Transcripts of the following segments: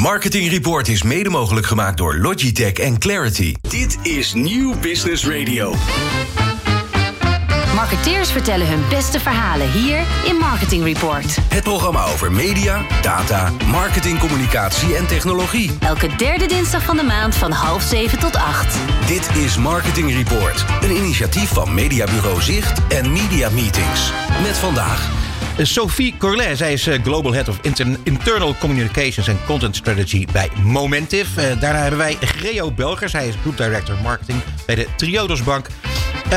Marketing Report is mede mogelijk gemaakt door Logitech en Clarity. Dit is Nieuw Business Radio. Marketeers vertellen hun beste verhalen hier in Marketing Report. Het programma over media, data, marketing, communicatie en technologie. Elke derde dinsdag van de maand van half zeven tot acht. Dit is Marketing Report, een initiatief van Mediabureau Zicht en Media Meetings. Met vandaag Sophie Corlet, zij is eh, Global Head of Internal Communications and Content Strategy bij Momentive. Eh, daarna hebben wij Greo Belgers, hij is Group Director Marketing bij de Triodos Bank. Uh,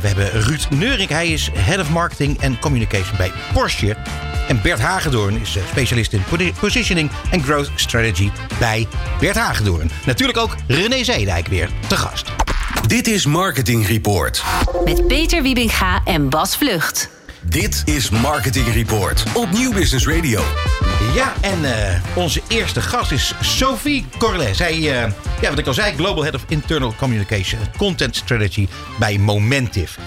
we hebben Ruud Neuring, hij is Head of Marketing and Communication bij Porsche. En Bert Hagedoorn is specialist in positioning en growth strategy bij Bert Hagedoorn. Natuurlijk ook René Zeedijk weer te gast. Dit is Marketing Report. Met Peter Wiebinga en Bas Vlucht. Dit is Marketing Report op Nieuw Business Radio. Ja, en uh, onze eerste gast is Sophie Corlet. Zij, uh, ja, wat ik al zei, Global Head of Internal Communication Content Strategy bij Momentive.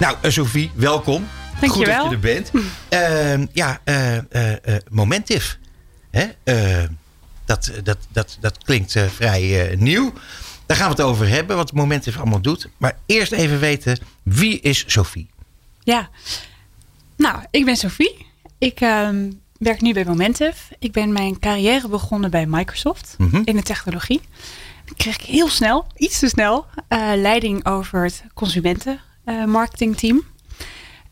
Nou, uh, Sophie, welkom. Dankjewel. Goed dat je er bent. Ehm, ja, Momentive. Hè? dat, dat, dat, dat klinkt vrij nieuw. Daar gaan we het over hebben, wat Momentive allemaal doet. Maar eerst even weten, wie is Sophie? Ja, nou, ik ben Sophie. Ik ehm, werk nu bij Momentive. Ik ben mijn carrière begonnen bij Microsoft Mhm. in de technologie. Dan kreeg ik heel snel, iets te snel, eh, leiding over het consumentenmarketingteam.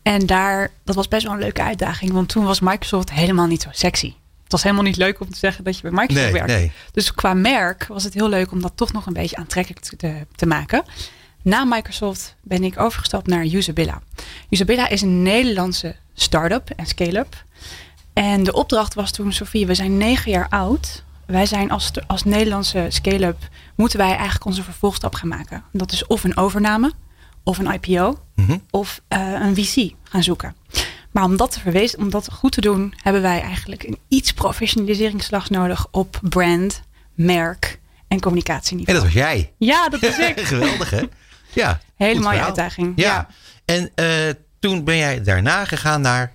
en daar, dat was best wel een leuke uitdaging, want toen was Microsoft helemaal niet zo sexy. Het was helemaal niet leuk om te zeggen dat je bij Microsoft Nee, werkt. nee. Dus qua merk was het heel leuk om dat toch nog een beetje aantrekkelijk te, te maken. Na Microsoft ben ik overgestapt naar Usabilla. Usabilla is een Nederlandse start-up en scale-up. En de opdracht was toen, Sofie, we zijn negen jaar oud. Wij zijn als, als Nederlandse scale-up, moeten wij eigenlijk onze vervolgstap gaan maken. Dat is of een overname, of een IPO, Mhm. of eh, een VC gaan zoeken. Maar om dat, te verwezen, om dat goed te doen, hebben wij eigenlijk een iets professionaliseringsslag nodig op brand, merk en En communicatieniveau. dat was jij. Ja, dat is ik. Geweldig, hè? Ja. Hele mooie verhaal. uitdaging. Ja. Ja. En eh, toen ben jij daarna gegaan naar...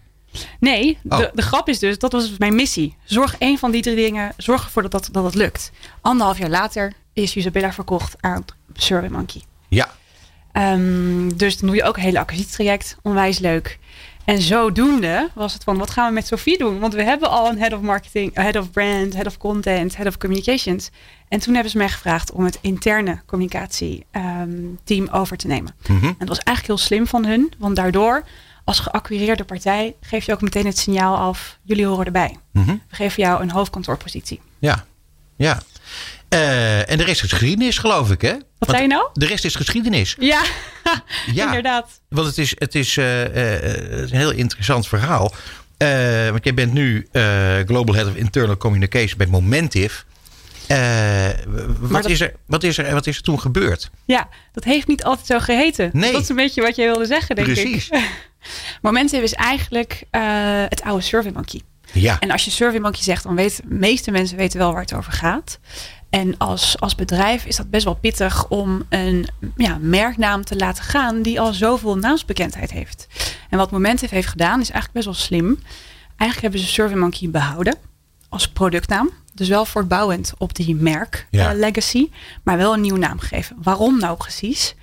Nee, de, Oh. de grap is dus, dat was mijn missie. Zorg één van die drie dingen, zorg ervoor dat dat, dat het lukt. Anderhalf jaar later is Usabilla verkocht aan SurveyMonkey. Ja. Ehm, dus dan doe je ook een hele acquisitietraject. Onwijs leuk. En zodoende was het van, wat gaan we met Sophie doen? Want we hebben al een head of marketing, head of brand, head of content, head of communications. En toen hebben ze mij gevraagd om het interne communicatieteam over te nemen. Mhm. En dat was eigenlijk heel slim van hun. Want daardoor, als geacquireerde partij, geef je ook meteen het signaal af, jullie horen erbij. Mhm. We geven jou een hoofdkantoorpositie. Ja. Ja. Eh, en de rest is geschiedenis, geloof ik, hè? Wat Want zei je nou? De rest is geschiedenis. Ja, Ja. inderdaad. Want het is, het is eh, eh, een heel interessant verhaal. Want jij bent nu Global Head of Internal Communication bij Momentive. Eh, wat, dat- is er, wat, is er, wat is er toen gebeurd? Ja, dat heeft niet altijd zo geheten. Nee. Dat is een beetje wat je wilde zeggen, denk Precies. ik. Momentive is eigenlijk eh, het oude SurveyMonkey. Ja. En als je SurveyMonkey zegt, dan weten de meeste mensen weten wel waar het over gaat. En als, als bedrijf is dat best wel pittig om een ja, merknaam te laten gaan die al zoveel naamsbekendheid heeft. En wat Momentive heeft gedaan is eigenlijk best wel slim. Eigenlijk hebben ze SurveyMonkey behouden als productnaam. Dus wel voortbouwend op die merk Ja. eh, legacy, maar wel een nieuwe naam gegeven. Waarom nou precies?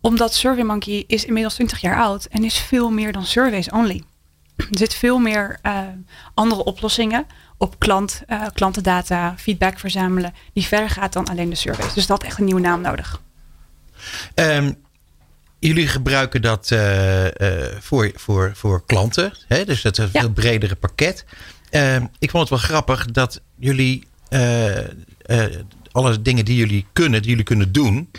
Omdat SurveyMonkey is inmiddels 20 jaar oud en is veel meer dan surveys only. Er zit veel meer eh, andere oplossingen op klant, eh, klantendata, feedback verzamelen, die verder gaat dan alleen de surveys. Dus dat echt een nieuwe naam nodig. Ehm, jullie gebruiken dat voor, voor, voor klanten. Hè? Dus dat is een Ja. veel bredere pakket. Ehm, ik vond het wel grappig dat jullie eh, eh, alle dingen die jullie kunnen, die jullie kunnen doen,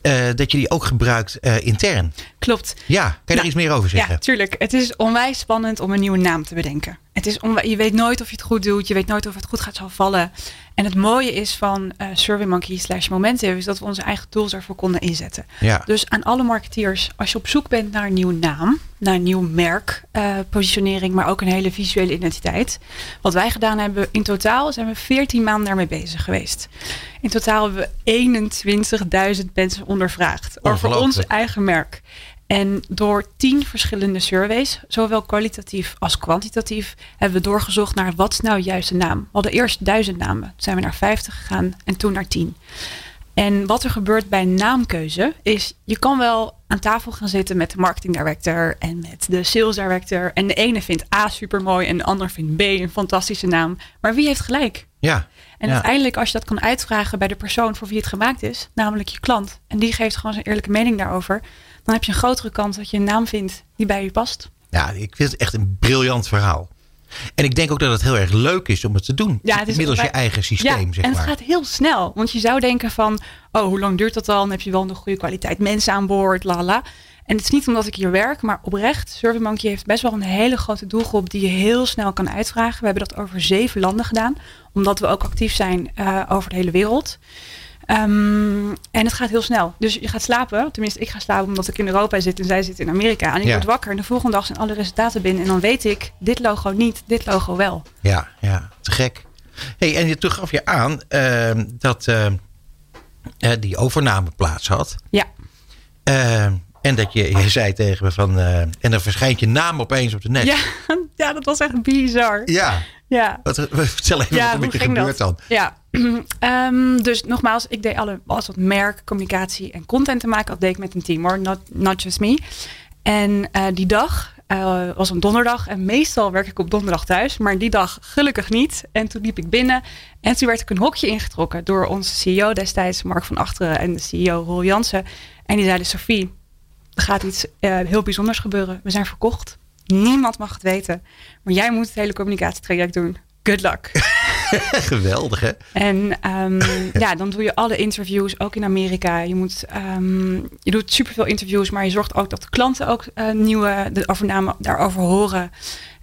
eh, dat je die ook gebruikt intern. Klopt. Ja, kan je daar Nou, iets meer over zeggen? Ja, tuurlijk. Het is onwijs spannend om een nieuwe naam te bedenken. Het is je weet nooit of je het goed doet. Je weet nooit of het goed gaat zal vallen. En het mooie is van eh SurveyMonkey slash Momentive... is dat we onze eigen tools ervoor konden inzetten. Ja. Dus aan alle marketeers, als je op zoek bent naar een nieuwe naam... naar een nieuw merk, eh, positionering... maar ook een hele visuele identiteit. Wat wij gedaan hebben, in totaal zijn we 14 maanden daarmee bezig geweest. In totaal hebben we 21.000 mensen ondervraagd... over ons eigen merk. En door tien verschillende surveys, zowel kwalitatief als kwantitatief, hebben we doorgezocht naar wat is nou juist de naam. We hadden eerst duizend namen, toen zijn we naar 50 gegaan en toen naar tien. En wat er gebeurt bij naamkeuze is, je kan wel aan tafel gaan zitten met de marketing director en met de sales director. En de ene vindt A super mooi en de ander vindt B een fantastische naam. Maar wie heeft gelijk? Ja. En ja. uiteindelijk, als je dat kan uitvragen bij de persoon voor wie het gemaakt is, namelijk je klant, en die geeft gewoon zijn eerlijke mening daarover, dan heb je een grotere kans dat je een naam vindt die bij je past. Ja, ik vind het echt een briljant verhaal. En ik denk ook dat het heel erg leuk is om het te doen. Ja, het is Middels je eigen systeem, ja, zeg en maar. het gaat heel snel. Want je zou denken van, oh, hoe lang duurt dat dan? Dan heb je wel een goede kwaliteit mensen aan boord, lala. En het is niet omdat ik hier werk, maar oprecht, SurveyMonkey heeft best wel een hele grote doelgroep die je heel snel kan uitvragen. We hebben dat over zeven landen gedaan, omdat we ook actief zijn eh, over de hele wereld. Ehm, en het gaat heel snel. Dus je gaat slapen, tenminste ik ga slapen omdat ik in Europa zit en zij zit in Amerika. En ik Ja. word wakker en de volgende dag zijn alle resultaten binnen. En dan weet ik, dit logo niet, dit logo wel. Ja, ja, te gek. Hey, en je toen gaf je aan ehm, dat ehm, eh, die overname plaats had. Ja, en dat je, je zei tegen me van. en dan verschijnt je naam opeens op de net. ja, ja dat was echt bizar. Ja. Ja. Wat, vertel even wat er gebeurt dat? dan. Ja, Ehm, dus nogmaals, ik deed alle, alles wat merk, communicatie en content te maken. Dat deed ik met een team hoor, not, not just me. En eh, die dag eh, was een donderdag en meestal werk ik op donderdag thuis, maar die dag gelukkig niet. En toen liep ik binnen en toen werd ik een hokje ingetrokken door onze CEO destijds, Mark van Achteren en de CEO Roel Jansen. En die zeiden, Sophie, er gaat iets eh, heel bijzonders gebeuren. We zijn verkocht. Niemand mag het weten. Maar jij moet het hele communicatietraject doen. Good luck. Geweldig, hè? En ehm, ja, dan doe je alle interviews, ook in Amerika. Je, moet, ehm, je doet superveel interviews, maar je zorgt ook dat de klanten ook eh, nieuwe de overname daarover horen.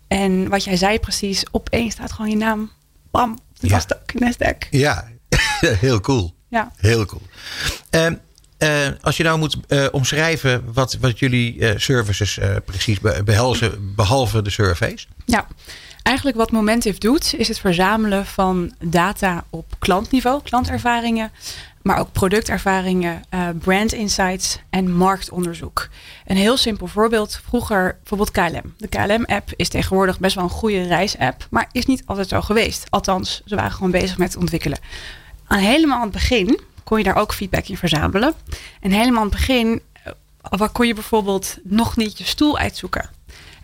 En wat jij zei precies, opeens staat gewoon je naam. Bam, dit Ja. was de Nasdaq. Ja, heel cool. Ja. Heel cool. Ehm, eh, als je nou moet eh, omschrijven wat, wat jullie eh, services precies be- behelzen, behalve de surveys. Ja, eigenlijk wat Momentive doet, is het verzamelen van data op klantniveau, klantervaringen, maar ook productervaringen, brand insights en marktonderzoek. Een heel simpel voorbeeld, vroeger bijvoorbeeld KLM. De KLM-app is tegenwoordig best wel een goede reisapp, maar is niet altijd zo geweest. Althans, ze waren gewoon bezig met ontwikkelen. Aan helemaal aan het begin kon je daar ook feedback in verzamelen. En helemaal aan het begin eh, waar kon je bijvoorbeeld nog niet je stoel uitzoeken.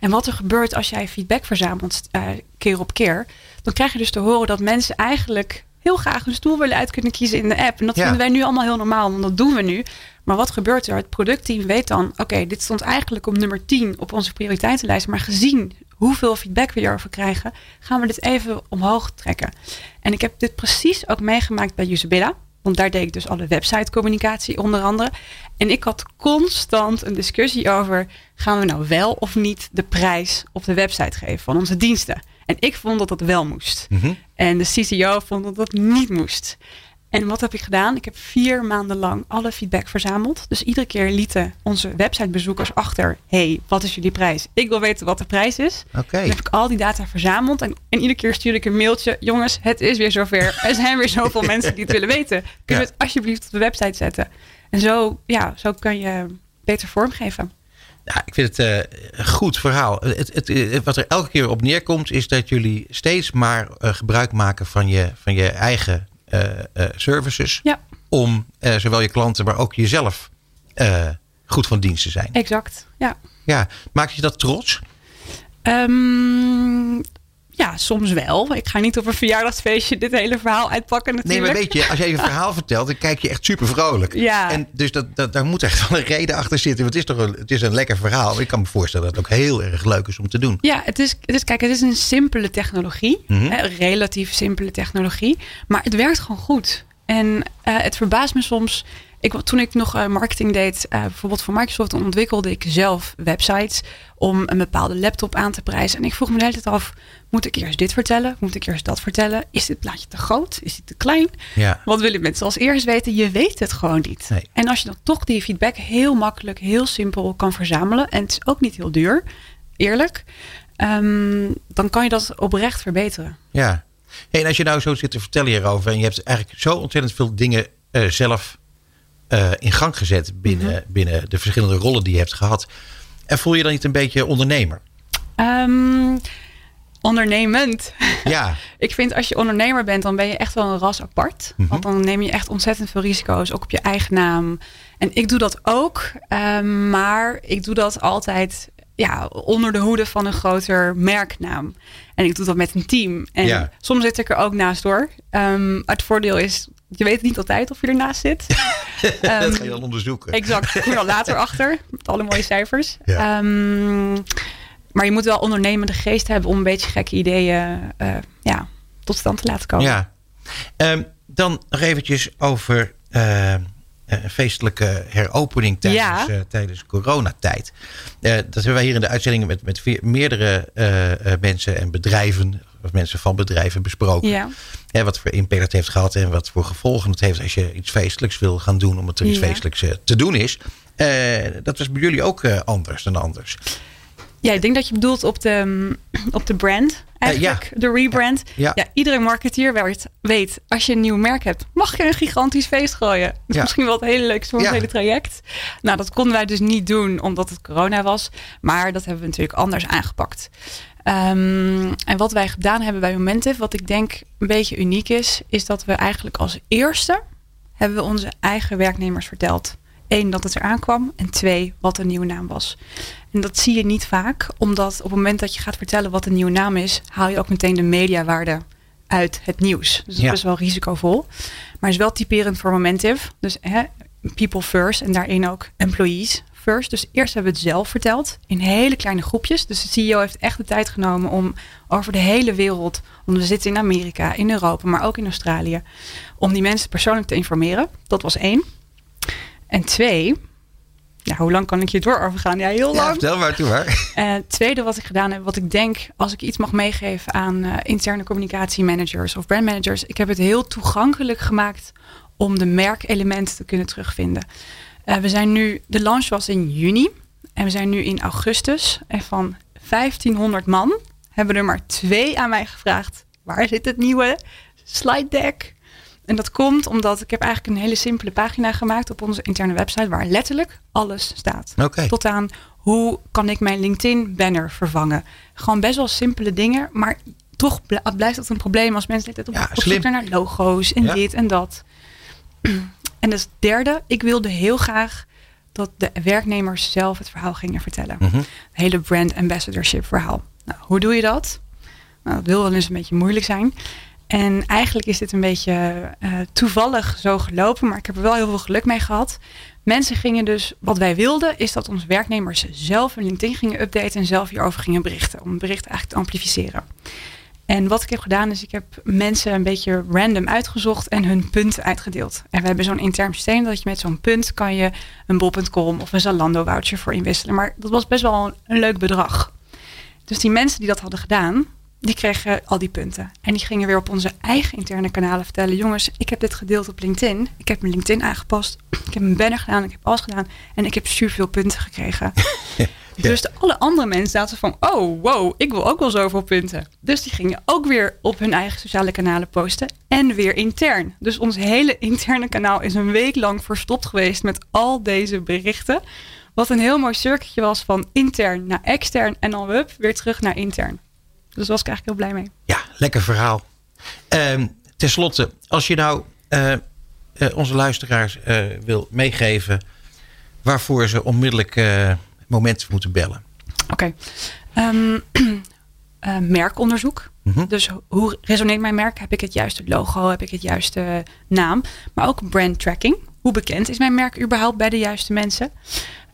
En wat er gebeurt als jij feedback verzamelt eh, keer op keer, dan krijg je dus te horen dat mensen eigenlijk heel graag hun stoel willen uit kunnen kiezen in de app. En dat Ja. vinden wij nu allemaal heel normaal, want dat doen we nu. Maar wat gebeurt er? Het productteam weet dan, oké, dit stond eigenlijk op nummer 10 op onze prioriteitenlijst. Maar gezien hoeveel feedback we hierover krijgen, gaan we dit even omhoog trekken. En ik heb dit precies ook meegemaakt bij Usabilla. Want daar deed ik dus alle websitecommunicatie onder andere. En ik had constant een discussie over: gaan we nou wel of niet de prijs op de website geven van onze diensten? En ik vond dat dat wel moest. En de CCO vond dat dat niet moest. En wat heb ik gedaan? Ik heb vier maanden lang alle feedback verzameld. Dus iedere keer lieten onze websitebezoekers achter: hey, wat is jullie prijs? Ik wil weten wat de prijs is. Oké. Dan heb ik al die data verzameld. En, en iedere keer stuurde ik een mailtje. Jongens, het is weer zover. Er zijn weer zoveel mensen die het willen weten. Kun je Ja. het alsjeblieft op de website zetten? En zo, ja, zo kan je beter vormgeven. Ja, ik vind het eh, een goed verhaal. Het, het, eh, wat er elke keer op neerkomt, is dat jullie steeds maar eh, gebruik maken van je, van je eigen services. Ja. Om eh, zowel je klanten, maar ook jezelf eh, goed van dienst te zijn. Exact. Ja. Ja, maakt je dat trots? Ehm, ja, soms wel. Ik ga niet op een verjaardagsfeestje dit hele verhaal uitpakken Nee, natuurlijk. maar weet je, als jij je verhaal vertelt, dan kijk je echt super vrolijk. Ja. En dus dat, dat, daar moet echt wel een reden achter zitten. Want het is toch een, het is een lekker verhaal. Ik kan me voorstellen dat het ook heel erg leuk is om te doen. Ja, het is, het is, kijk, het is een simpele technologie. Mhm. hè, relatief simpele technologie. Maar het werkt gewoon goed. En eh, het verbaast me soms. Ik, toen ik nog eh, marketing deed, eh, bijvoorbeeld voor Microsoft, dan ontwikkelde ik zelf websites om een bepaalde laptop aan te prijzen. En ik vroeg me de hele tijd af, moet ik eerst dit vertellen? Moet ik eerst dat vertellen? Is dit plaatje te groot? Is dit te klein? Ja. Wat willen mensen als eerst weten? Je weet het gewoon niet. Nee. En als je dan toch die feedback heel makkelijk, heel simpel kan verzamelen. En het is ook niet heel duur, eerlijk. ehm, dan kan je dat oprecht verbeteren. Ja. Hey, en als je nou zo zit te vertellen hierover en je hebt eigenlijk zo ontzettend veel dingen eh, zelf eh, in gang gezet binnen, Mhm. binnen de verschillende rollen die je hebt gehad. En voel je dan niet een beetje ondernemer? Ehm, ondernemend. Ja, Ik vind als je ondernemer bent, dan ben je echt wel een ras apart. Mhm. Want dan neem je echt ontzettend veel risico's, ook op je eigen naam. En ik doe dat ook, ehm, maar ik doe dat altijd ja, onder de hoede van een groter merknaam. En ik doe dat met een team. En Ja. soms zit ik er ook naast door. Ehm, het voordeel is, je weet niet altijd of je ernaast zit. Ehm, dat ga je dan onderzoeken. Exact, ik kom er later achter. Met alle mooie cijfers. Ja. Ehm, maar je moet wel ondernemende geest hebben om een beetje gekke ideeën eh, ja, tot stand te laten komen. Ja. Ehm, dan nog eventjes over eh, een feestelijke heropening tijdens, Ja. eh, tijdens coronatijd. Eh, dat hebben wij hier in de uitzendingen met, met veer- meerdere eh, eh, mensen en bedrijven, of mensen van bedrijven besproken. Ja. Hè, wat voor impact het heeft gehad en wat voor gevolgen het heeft als je iets feestelijks wil gaan doen, omdat er iets Ja. feestelijks eh, te doen is. Eh, dat was bij jullie ook eh, anders dan anders. ja, ik denk dat je bedoelt op de, mm, op de brand eigenlijk. De rebrand. Ja. Ja. iedere marketeer weet, weet, als je een nieuw merk hebt, mag je een gigantisch feest gooien. Dat is Ja. misschien wel het hele leukste van het hele traject. Nou, dat konden wij dus niet doen omdat het corona was. Maar dat hebben we natuurlijk anders aangepakt. Ehm, en wat wij gedaan hebben bij Momentive, wat ik denk een beetje uniek is, is dat we eigenlijk als eerste hebben we onze eigen werknemers verteld. Eén, dat het eraan kwam. En twee, wat een nieuwe naam was. En dat zie je niet vaak, omdat op het moment dat je gaat vertellen wat een nieuwe naam is, haal je ook meteen de mediawaarde uit het nieuws. Dus dat Ja. is best wel risicovol. Maar is wel typerend voor Momentive. Dus hè, people first en daarin ook employees first. Dus eerst hebben we het zelf verteld in hele kleine groepjes. Dus de CEO heeft echt de tijd genomen om over de hele wereld, want we zitten in Amerika, in Europa, maar ook in Australië, om die mensen persoonlijk te informeren. Dat was één. En twee, ja, hoe lang kan ik hier door overgaan? Ja, heel Ja, lang. vertel maar toe maar. Het tweede wat ik gedaan heb, wat ik denk, als ik iets mag meegeven aan eh, interne communicatiemanagers of brandmanagers, ik heb het heel toegankelijk gemaakt om de merkelementen te kunnen terugvinden. Eh, we zijn nu, de launch was in juni en we zijn nu in augustus. En van 1500 man hebben er maar twee aan mij gevraagd: waar zit het nieuwe slide deck? En dat komt omdat ik heb eigenlijk een hele simpele pagina gemaakt op onze interne website waar letterlijk alles staat. Tot aan hoe kan ik mijn LinkedIn banner vervangen. Gewoon best wel simpele dingen, maar toch bl- blijft dat een probleem als mensen dit op, Ja, op zoek naar logo's en Ja. dit en dat. En dus derde, ik wilde heel graag dat de werknemers zelf het verhaal gingen vertellen. Mhm. Het hele brand ambassadorship verhaal. Nou, hoe doe je dat? Nou, dat wil wel eens een beetje moeilijk zijn. En eigenlijk is dit een beetje eh, toevallig zo gelopen, maar ik heb er wel heel veel geluk mee gehad. Mensen gingen dus, wat wij wilden, is dat onze werknemers zelf hun LinkedIn gingen updaten en zelf hierover gingen berichten. Om het bericht eigenlijk te amplificeren. En wat ik heb gedaan is, ik heb mensen een beetje random uitgezocht en hun punten uitgedeeld. En we hebben zo'n intern systeem dat je met zo'n punt kan je een bol.com of een Zalando voucher voor inwisselen. Maar dat was best wel een, leuk bedrag. Dus die mensen die dat hadden gedaan, die kregen al die punten. En die gingen weer op onze eigen interne kanalen vertellen: jongens, ik heb dit gedeeld op LinkedIn. Ik heb mijn LinkedIn aangepast. Ik heb een banner gedaan. Ik heb alles gedaan. En ik heb superveel punten gekregen. Dus de alle andere mensen zaten van: oh, wow, ik wil ook wel zoveel punten. Dus die gingen ook weer op hun eigen sociale kanalen posten. En weer intern. Dus ons hele interne kanaal is een week lang verstopt geweest met al deze berichten. Wat een heel mooi circuitje was van intern naar extern. En dan hup, weer terug naar intern. Dus daar was ik eigenlijk heel blij mee. Ja, lekker verhaal. Ehm Ten slotte, als je nou eh, eh, onze luisteraars eh, wil meegeven waarvoor ze onmiddellijk momenten moeten bellen. Oké. Ehm, eh, merkonderzoek. Mhm. Dus hoe resoneert mijn merk? Heb ik het juiste logo? Heb ik het juiste naam? Maar ook brand tracking. Hoe bekend is mijn merk überhaupt bij de juiste mensen?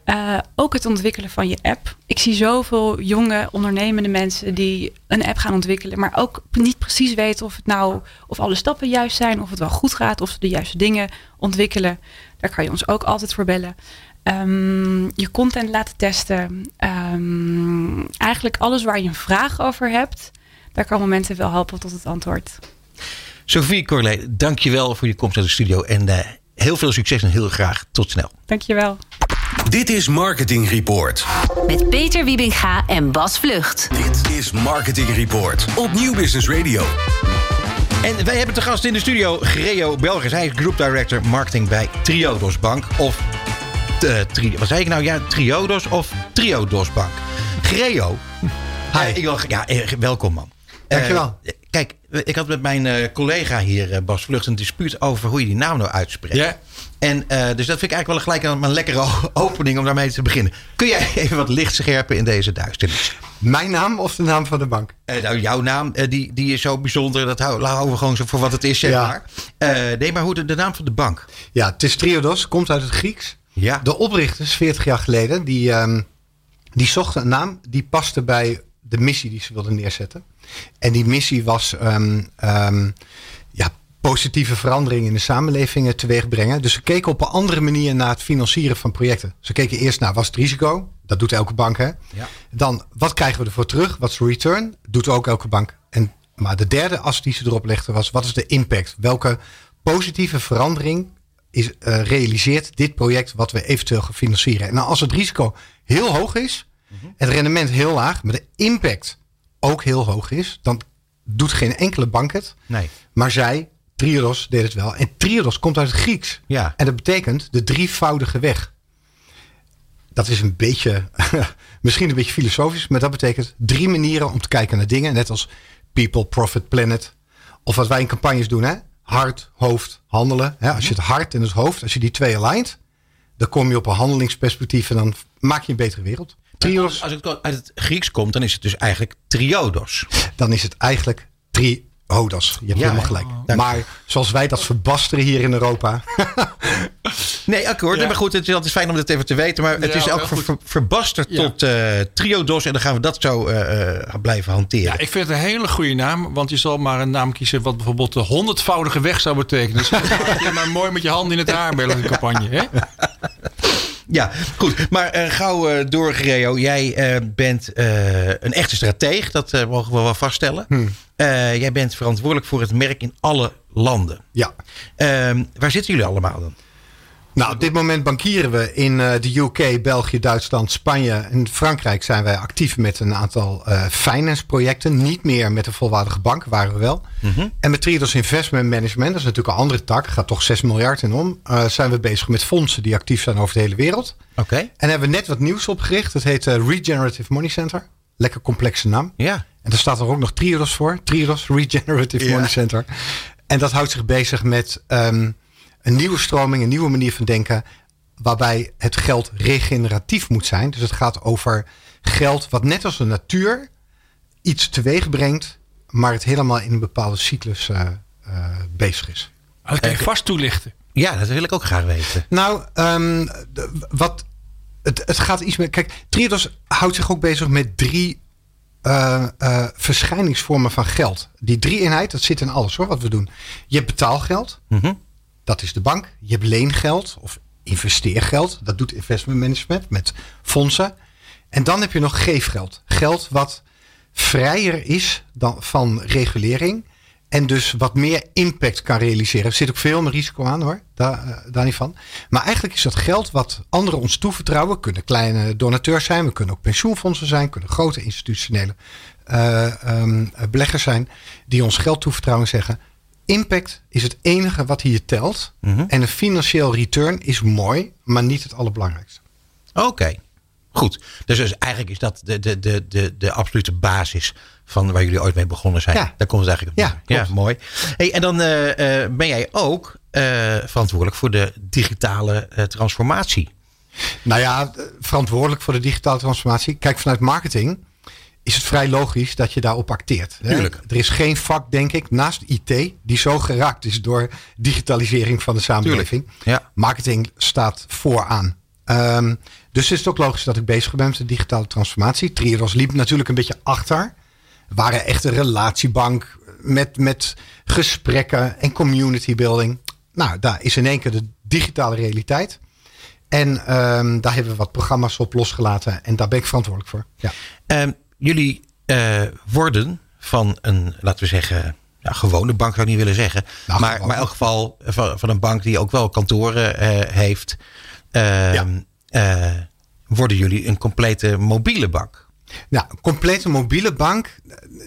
Eh, ook het ontwikkelen van je app. Ik zie zoveel jonge ondernemende mensen die een app gaan ontwikkelen, maar ook niet precies weten of het nou of alle stappen juist zijn, of het wel goed gaat, of ze de juiste dingen ontwikkelen. Daar kan je ons ook altijd voor bellen. Ehm, je content laten testen. Ehm, eigenlijk alles waar je een vraag over hebt, daar kan momenten wel helpen tot het antwoord. Sophie Corley, dankjewel voor je komst naar de studio. En eh, heel veel succes en heel graag tot snel. Dankjewel. Dit is Marketing Report. Met Peter Wiebinga en Bas Vlucht. Dit is Marketing Report op Nieuw Business Radio. En wij hebben te gast in de studio Greo Belgers. Hij is Group Director Marketing bij Triodos Bank. Of, tri, wat zei ik nou? Ja, Triodos of Triodos Bank. Greo. Hi. Uh, ik wil, ja, eh, welkom man. Dankjewel. Uh, kijk, ik had met mijn uh, collega hier, Bas Vlucht, een dispuut over hoe je die naam nou uitspreekt. Ja. En dus dat vind ik eigenlijk wel gelijk een, een lekkere opening om daarmee te beginnen. Kun jij even wat licht scherpen in deze duisternis? Mijn naam of de naam van de bank? Nou, jouw naam, die, die is zo bijzonder. Dat houden we gewoon zo voor wat het is, zeg ja. maar. nee, maar hoe de, de, naam van de bank? Ja, het is Triodos, komt uit het Grieks. Ja. De oprichters, 40 jaar geleden, die, um, die zochten een naam die paste bij de missie die ze wilden neerzetten. En die missie was um, um, ja, positieve veranderingen in de samenleving teweeg brengen. Dus ze keken op een andere manier naar het financieren van projecten. Ze keken eerst naar wat is het risico? Dat doet elke bank. Hè? Ja. Dan wat krijgen we ervoor terug? Wat is de return? Doet ook elke bank. En, maar de derde as die ze erop legden was wat is de impact? Welke positieve verandering is, uh, realiseert dit project wat we eventueel gaan financieren? En nou, als het risico heel hoog is, mm-hmm. het rendement heel laag, maar de impact ook heel hoog is, dan doet geen enkele bank het. Nee. Maar zij Triodos deed het wel. En Triodos komt uit het Grieks. Ja. En dat betekent de drievoudige weg. Dat is een beetje, misschien een beetje filosofisch, maar dat betekent drie manieren om te kijken naar dingen. Net als people, profit, planet. Of wat wij in campagnes doen, hè? Hart, hoofd, handelen. Hè? Als je het hart en het hoofd, als je die twee alignt, dan kom je op een handelingsperspectief en dan maak je een betere wereld. Triodos. Als het uit het Grieks komt, dan is het dus eigenlijk triodos. Dan is het eigenlijk tri Hodas. Je hebt Ja, helemaal gelijk. dank maar zoals wij dat verbasteren hier in Europa. Nee, akkoord. Ja. Maar goed, het is altijd fijn om dat even te weten. Maar het Ja, is ook ver, verbasterd tot eh, triodos. En dan gaan we dat zo eh, eh, blijven hanteren. Ja, ik vind het een hele goede naam. Want je zal maar een naam kiezen wat bijvoorbeeld de honderdvoudige weg zou betekenen. Dus je maar mooi met je handen in het haar bij een campagne. Hè? Ja, goed. Maar eh, gauw eh, door, Gereo. Jij eh, bent een echte strateeg. Dat mogen we wel vaststellen. Eh, jij bent verantwoordelijk voor het merk in alle landen. ja. Ehm, waar zitten jullie allemaal dan? Nou, op dit moment bankieren we in eh, de UK, België, Duitsland, Spanje en Frankrijk zijn wij actief met een aantal eh finance projecten. Niet meer met een volwaardige bank, waren we wel. En met Triodos Investment Management, dat is natuurlijk een andere tak, gaat toch 6 miljard in om, eh, zijn we bezig met fondsen die actief zijn over de hele wereld. Oké. En hebben we net wat nieuws opgericht. Dat heet Regenerative Money Center. Lekker complexe naam. Ja. En daar staat er ook nog Triodos voor. Triodos Regenerative. Money Center. En dat houdt zich bezig met ehm, een nieuwe stroming, een nieuwe manier van denken. Waarbij het geld regeneratief moet zijn. Dus het gaat over geld wat net als de natuur iets teweeg brengt. Maar het helemaal in een bepaalde cyclus eh, eh, bezig is. Je vast toelichten. ja, dat wil ik ook graag weten. Nou, ehm, de- wat, het, het gaat iets meer. Kijk, Triodos houdt zich ook bezig met drie eh, eh, verschijningsvormen van geld. Die drie eenheid, dat zit in alles hoor, wat we doen. Je hebt betaalgeld, Mhm. Dat is de bank. Je hebt leengeld of investeergeld, dat doet investment management met fondsen. En dan heb je nog geefgeld. Geld wat vrijer is dan van regulering. En dus wat meer impact kan realiseren. Er zit ook veel meer risico aan hoor, daar, eh, daar niet van. Maar eigenlijk is dat geld wat anderen ons toevertrouwen. Kunnen kleine donateurs zijn, we kunnen ook pensioenfondsen zijn, kunnen grote institutionele eh, ehm, beleggers zijn. Die ons geld toevertrouwen en zeggen. Impact is het enige wat hier telt. Mhm. En een financieel return is mooi, maar niet het allerbelangrijkste. Oké, goed. Dus, dus eigenlijk is dat de, de, de, de, de absolute basis van waar jullie ooit mee begonnen zijn. Ja. Daar komt het eigenlijk op. Ja, neer. ja mooi. Hey, en dan eh, eh, ben jij ook eh, verantwoordelijk voor de digitale transformatie. Nou ja, verantwoordelijk voor de digitale transformatie. Kijk, vanuit marketing is het vrij logisch dat je daarop acteert. hè. Er is geen vak, denk ik, naast IT, die zo geraakt is door digitalisering van de samenleving. Ja. Marketing staat vooraan. Ehm, dus is het ook logisch dat ik bezig ben met de digitale transformatie. Triodos liep natuurlijk een beetje achter. We waren echt een relatiebank met, met gesprekken en community building. Nou, daar is in één keer de digitale realiteit. En ehm, daar hebben we wat programma's op losgelaten. En daar ben ik verantwoordelijk voor. Ja. Ehm, jullie eh, worden van een, laten we zeggen, ja, gewone bank zou ik niet willen zeggen. Nou, maar, gewoon. maar in elk geval van, van een bank die ook wel kantoren eh, heeft. ehm, Ja. eh, worden jullie een complete mobiele bank. Nou, een complete mobiele bank.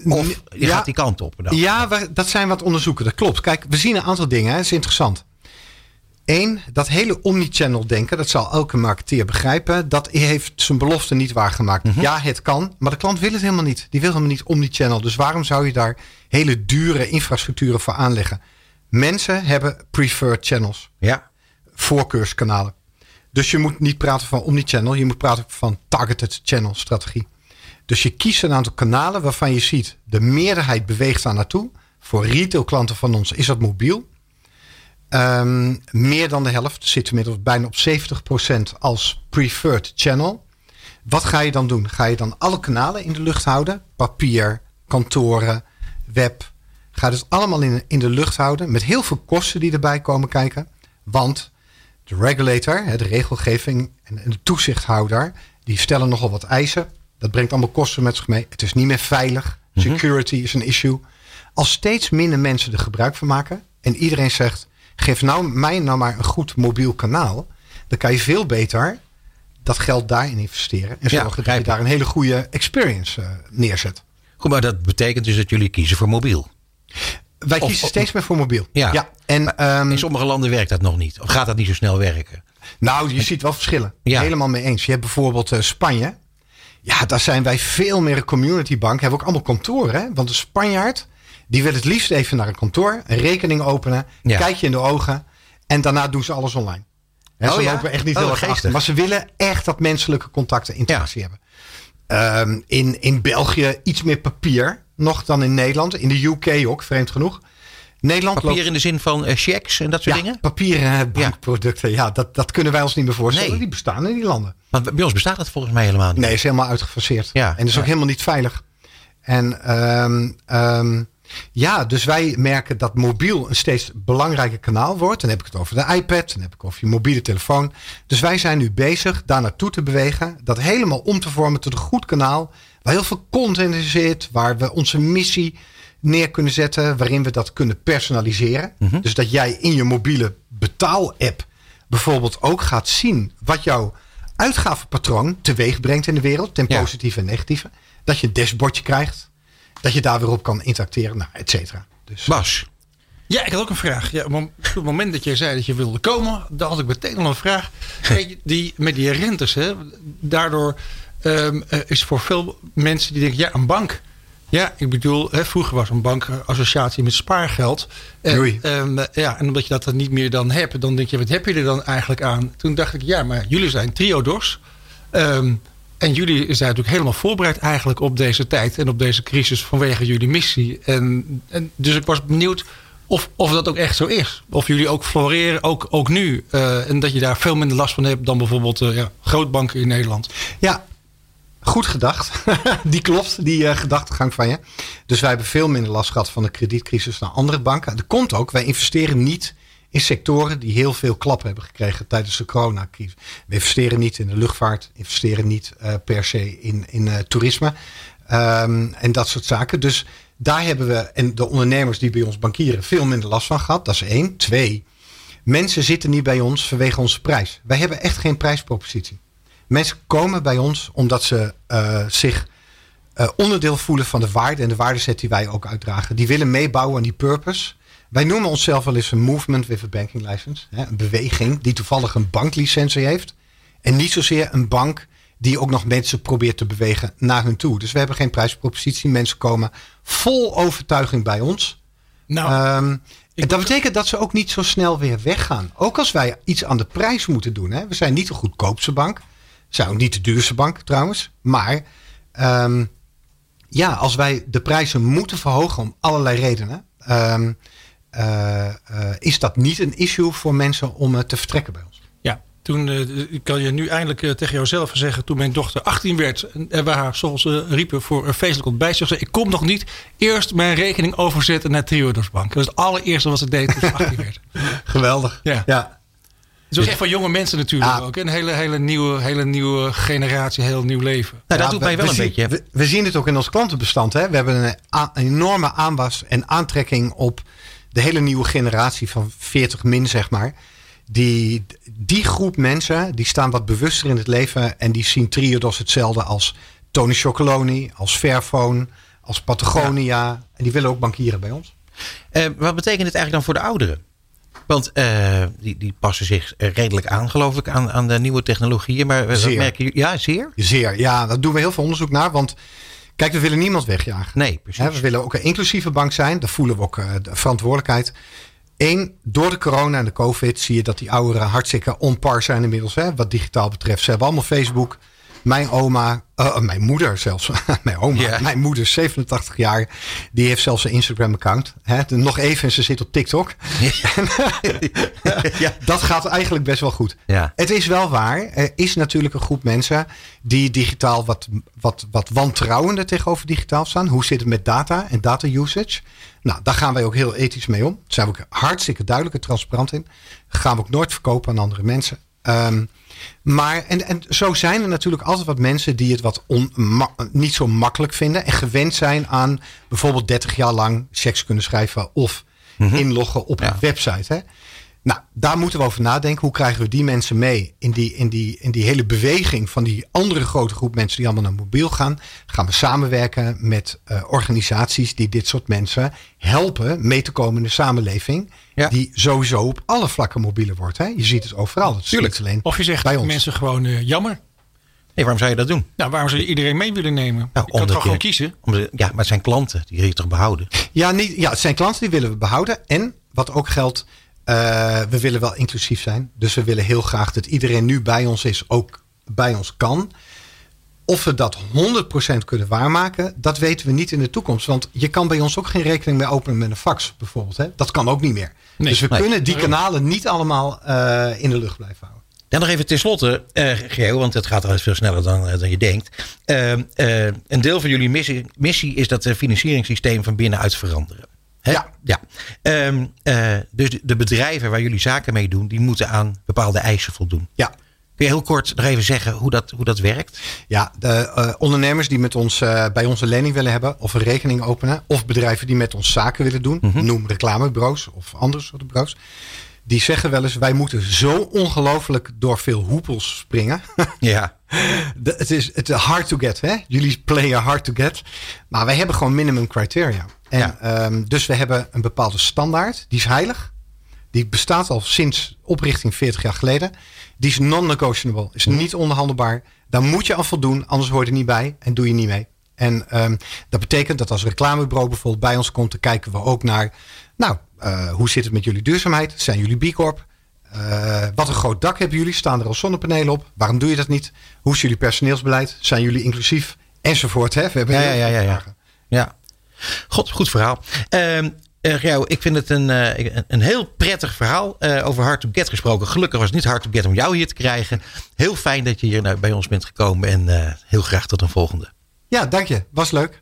Of je gaat die kant op. Dan. Ja, dat zijn wat onderzoeken. Dat klopt. Kijk, we zien een aantal dingen. Hè. Dat is interessant. Eén, dat hele omnichannel denken, dat zal elke marketeer begrijpen. Dat heeft zijn belofte niet waargemaakt. Mhm. Ja, het kan, maar de klant wil het helemaal niet. Die wil helemaal niet omnichannel. Dus waarom zou je daar hele dure infrastructuren voor aanleggen? Mensen hebben preferred channels, Ja. voorkeurskanalen. Dus je moet niet praten van omnichannel, je moet praten van targeted channel strategie. Dus je kiest een aantal kanalen waarvan je ziet de meerderheid beweegt daar naartoe. Voor retailklanten van ons is dat mobiel. Ehm, meer dan de helft zit inmiddels bijna op 70% als preferred channel. Wat ga je dan doen? Ga je dan alle kanalen in de lucht houden? Papier, kantoren, web. Ga dus allemaal in, in de lucht houden met heel veel kosten die erbij komen kijken. Want de regulator, de regelgeving en en de toezichthouder, die stellen nogal wat eisen. Dat brengt allemaal kosten met zich mee. Het is niet meer veilig. Security is een issue. Als steeds minder mensen er gebruik van maken en iedereen zegt: geef nou mij nou maar een goed mobiel kanaal, dan kan je veel beter dat geld daarin investeren en Ja, zorgen dat je daar een hele goede experience eh, neerzet. Goed, maar dat betekent dus dat jullie kiezen voor mobiel. Wij Of- kiezen of- steeds meer voor mobiel. Ja. En ehm, In sommige landen werkt dat nog niet. Of gaat dat niet zo snel werken? Nou, je ziet wel verschillen. Ja. Helemaal mee eens. Je hebt bijvoorbeeld eh, Spanje. Ja, daar zijn wij veel meer een community bank. Hebben ook allemaal kantoren. Hè? Want de Spanjaard, die wil het liefst even naar een kantoor. Een rekening openen. Ja. Kijk je in de ogen. En daarna doen ze alles online. Hè, Oh ze ja? lopen echt niet Oh, heel erg geestig. achter. Maar ze willen echt dat menselijke contacten interactie hebben. Ehm, in, in België iets meer papier. Nog dan in Nederland. In de UK ook, vreemd genoeg. Nederland Papier loopt- in de zin van eh, checks en dat soort ja, dingen? papieren eh, bankproducten. Ja, dat, dat kunnen wij ons niet meer voorstellen. Nee. Die bestaan in die landen. Want bij ons bestaat dat volgens mij helemaal niet. Nee, is helemaal uitgefaseerd. Ja, en is ook helemaal niet veilig. En ehm, ja, dus wij merken dat mobiel een steeds belangrijker kanaal wordt. Dan heb ik het over de iPad, dan heb ik het over je mobiele telefoon. Dus wij zijn nu bezig daar naartoe te bewegen. Dat helemaal om te vormen tot een goed kanaal. Waar heel veel content in zit. Waar we onze missie neer kunnen zetten. Waarin we dat kunnen personaliseren. Mhm. Dus dat jij in je mobiele betaal-app bijvoorbeeld ook gaat zien wat jouw uitgavenpatroon teweeg brengt in de wereld. Ten Ja. positieve en negatieve. Dat je een dashboardje krijgt. Dat je daar weer op kan interacteren. Nou, et cetera. Dus, Bas, Ja, ik had ook een vraag. Ja, op het moment dat jij zei dat je wilde komen, dan had ik meteen al een vraag. Kijk, die, met die rentes, hè, daardoor ehm, eh, is voor veel mensen die denken, ja, een bank. Ja, ik bedoel, hè, vroeger was een bank associatie met spaargeld. En, ehm, eh, ja, en omdat je dat dan niet meer dan hebt, dan denk je, wat heb je er dan eigenlijk aan? Toen dacht ik, ja, maar jullie zijn Triodos. Ehm, en jullie zijn natuurlijk helemaal voorbereid eigenlijk op deze tijd en op deze crisis vanwege jullie missie. En, en dus ik was benieuwd of, of dat ook echt zo is. Of jullie ook floreren, ook, ook nu. eh, en dat je daar veel minder last van hebt dan bijvoorbeeld eh, ja, grootbanken in Nederland. Ja, goed gedacht. die klopt, die eh, gedachtegang van je. Dus wij hebben veel minder last gehad van de kredietcrisis dan andere banken. Dat komt ook, wij investeren niet in sectoren die heel veel klap hebben gekregen tijdens de coronacrisis. We investeren niet in de luchtvaart, investeren niet eh, per se in, in eh, toerisme ehm, en dat soort zaken. Dus daar hebben we, en de ondernemers die bij ons bankieren, veel minder last van gehad. Dat is één. Twee, mensen zitten niet bij ons vanwege onze prijs. Wij hebben echt geen prijspropositie. Mensen komen bij ons omdat ze eh, zich onderdeel voelen van de waarde en de waardeset die wij ook uitdragen. Die willen meebouwen aan die purpose. Wij noemen onszelf wel eens een movement with a banking license. Hè, een beweging die toevallig een banklicentie heeft. En niet zozeer een bank die ook nog mensen probeert te bewegen naar hun toe. Dus we hebben geen prijspropositie. Mensen komen vol overtuiging bij ons. Nou, Ehm, en dat betekent dat ze ook niet zo snel weer weggaan. Ook als wij iets aan de prijs moeten doen. Hè. We zijn niet de goedkoopste bank. Zijn ook niet de duurste bank trouwens. Maar ehm, ja, als wij de prijzen moeten verhogen om allerlei redenen. eh, is dat niet een issue voor mensen om eh, te vertrekken bij ons. Ja, toen eh, ik kan je nu eindelijk eh, tegen jouzelf zeggen, toen mijn dochter 18 werd en we haar zoals ze riepen voor een feestelijk ontbijt, ze zei: Ik kom nog niet. Eerst mijn rekening overzetten naar Triodos Bank. Dat was het allereerste wat ze deed toen ze 18 werd. Geweldig. Ja. ja. Het is ook echt voor jonge mensen natuurlijk Ja. ook. Een hele, hele, nieuwe, hele nieuwe generatie, heel nieuw leven. nou, dat Ja, doet we- mij wel we een zien- beetje... We, we zien het ook in ons klantenbestand. Hè? We hebben een enorme aanwas en aantrekking op de hele nieuwe generatie van 40 min, zeg maar. Die, die groep mensen die staan wat bewuster in het leven en die zien Triodos hetzelfde als Tony Chocoloni, als Fairphone, als Patagonia. En die willen ook bankieren bij ons. Eh, wat betekent dit eigenlijk dan voor de ouderen? Want eh, die, die passen zich redelijk aan, geloof ik, aan, aan de nieuwe technologieën. Maar wat Zeer. merken jullie? Ja, zeer? Zeer, ja, daar doen we heel veel onderzoek naar. Want kijk, we willen niemand wegjagen. Nee, precies. We willen ook een inclusieve bank zijn. Daar voelen we ook eh, de verantwoordelijkheid. Eén, door de corona en de covid zie je dat die ouderen hartstikke on par zijn inmiddels. Hè, wat digitaal betreft. Ze hebben allemaal Facebook. Mijn oma, eh, mijn moeder zelfs. mijn oma, mijn moeder, 87 jaar. Die heeft zelfs een Instagram account. Hè, nog even en ze zit op TikTok. ja. Dat gaat eigenlijk best wel goed. Ja. Het is wel waar. Er is natuurlijk een groep mensen die digitaal wat, wat, wat wantrouwender tegenover digitaal staan. Hoe zit het met data en data usage? Nou, daar gaan wij ook heel ethisch mee om. Daar zijn we ook hartstikke duidelijk en transparant in. gaan we ook nooit verkopen aan andere mensen. Ehm, maar, en, en zo zijn er natuurlijk altijd wat mensen die het wat on, ma- niet zo makkelijk vinden. En gewend zijn aan bijvoorbeeld 30 jaar lang checks kunnen schrijven of inloggen op Ja. een website. Hè? Nou, daar moeten we over nadenken. Hoe krijgen we die mensen mee in die, in, die, in die hele beweging van die andere grote groep mensen die allemaal naar mobiel gaan? Gaan we samenwerken met eh, organisaties die dit soort mensen helpen mee te komen in de samenleving. Ja. Die sowieso op alle vlakken mobieler wordt. Hè? Je ziet het overal. Het Tuurlijk. alleen Of je zegt bij ons. mensen gewoon eh, jammer. Nee, waarom zou je dat doen? Nou, waarom zou je iedereen mee willen nemen? Nou, je kan omdat toch gewoon kiezen? Omdat- ja, maar het zijn klanten. Die wil je toch behouden? Ja, niet, ja, het zijn klanten die willen we behouden. En wat ook geldt, eh, we willen wel inclusief zijn. Dus we willen heel graag dat iedereen nu bij ons is, ook bij ons kan. Of we dat 100% kunnen waarmaken, dat weten we niet in de toekomst. Want je kan bij ons ook geen rekening meer openen met een fax, bijvoorbeeld. Hè? Dat kan ook niet meer. Nee, dus we nee. kunnen die kanalen niet allemaal eh, in de lucht blijven houden. Dan nog even tenslotte, eh Geo, want het gaat eruit veel sneller dan, dan je denkt. Een deel van jullie missie, missie is dat financieringssysteem van binnenuit veranderen. Ja. ja. Ehm, eh, dus de, de bedrijven waar jullie zaken mee doen, die moeten aan bepaalde eisen voldoen. Ja, Kun je heel kort nog even zeggen hoe dat, hoe dat werkt? Ja, de eh, ondernemers die met ons, eh, bij ons een lening willen hebben of een rekening openen. Of bedrijven die met ons zaken willen doen. Noem reclamebureaus of andere soorten bureaus. Die zeggen wel eens, wij moeten zo ongelooflijk door veel hoepels springen. Ja. De- het is het is hard to get, hè? Jullie playen hard to get. Maar wij hebben gewoon minimum criteria. En, Ja. ehm, dus we hebben een bepaalde standaard. Die is heilig. Die bestaat al sinds oprichting 40 jaar geleden. Die is non-negotiable. Is niet onderhandelbaar. Daar moet je aan voldoen. Anders hoor je er niet bij. En doe je niet mee. En ehm, dat betekent dat als reclamebureau bijvoorbeeld bij ons komt. Dan kijken we ook naar. Nou, eh, hoe zit het met jullie duurzaamheid? Zijn jullie B Corp? Eh, wat een groot dak hebben jullie? Staan er al zonnepanelen op? Waarom doe je dat niet? Hoe is jullie personeelsbeleid? Zijn jullie inclusief? Enzovoort. Hè? We hebben Ja, ja, ja, ja, ja. ja. God, goed verhaal. Ehm eh, ik vind het een, eh, een- heel prettig verhaal eh, over Hard to Get gesproken. Gelukkig was het niet Hard to Get om jou hier te krijgen. Heel fijn dat je hier nou bij ons bent gekomen en heel graag tot een volgende. Ja, dank je. Was leuk.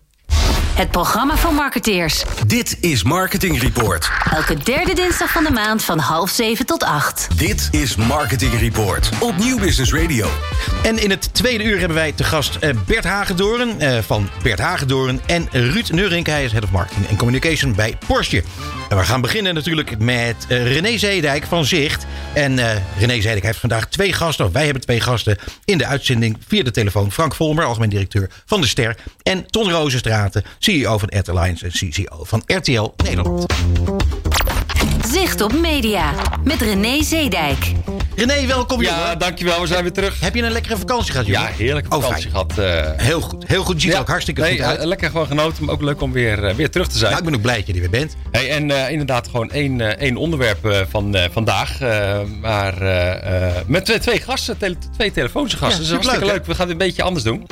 Het programma voor marketeers. Dit is Marketing Report. Elke derde dinsdag van de maand van half zeven tot acht. Dit is Marketing Report op Nieuw Business Radio. En in het tweede uur hebben wij te gast eh, Bert Hagedoorn eh, van Bert Hagedoorn en Ruud Neurink. Hij is Head of Marketing en Communication bij Porsche. En we gaan beginnen natuurlijk met eh, René Zeedijk van Zicht. En eh, René Zeedijk heeft vandaag twee gasten, of wij hebben twee gasten in de uitzending via de telefoon. Frank Volmer, algemeen directeur van De Ster. En Ton Rozenstraten, CEO van Ad Alliance en CCO van RTL Nederland. Zicht op media. Met René Zeedijk. René, welkom Ja, jongen. dankjewel. We zijn weer terug. Heb je een lekkere vakantie gehad jongen? Ja, heerlijke Oh, vakantie gehad. eh. Heel goed, heel goed. Ziet er ook hartstikke nee, goed uit. eh, lekker gewoon genoten, maar ook leuk om weer, eh, weer terug te zijn. Nou, ik ben ook blij dat je er weer bent. Hey, en eh, inderdaad gewoon één, eh, één onderwerp van eh, vandaag. eh, maar met twee, twee gasten, tele- twee telefonische gasten. dus superleuk, hartstikke hè? leuk. We gaan het een beetje anders doen.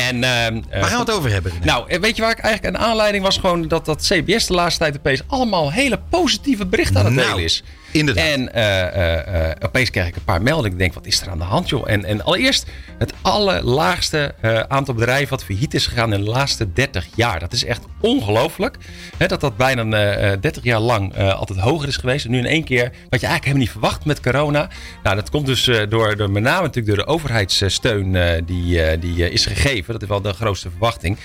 En, ehm, eh, Waar gaan we het over hebben? Nou, eh, weet je waar ik eigenlijk een aanleiding was? Gewoon dat, dat CBS de laatste tijd opeens allemaal hele positieve berichten aan het Nou, delen is. Inderdaad. En eh, eh, eh, opeens krijg ik een paar meldingen. Ik denk, wat is er aan de hand, joh? En, en allereerst het allerlaagste aantal bedrijven wat failliet is gegaan in de laatste 30 jaar. Dat is echt ongelooflijk. Dat dat bijna eh, eh, 30 jaar lang altijd hoger is geweest. En nu in één keer, wat je eigenlijk helemaal niet verwacht met corona. Nou, dat komt dus door, door met name natuurlijk door de overheidssteun die, die is gegeven. Dat is wel de grootste verwachting.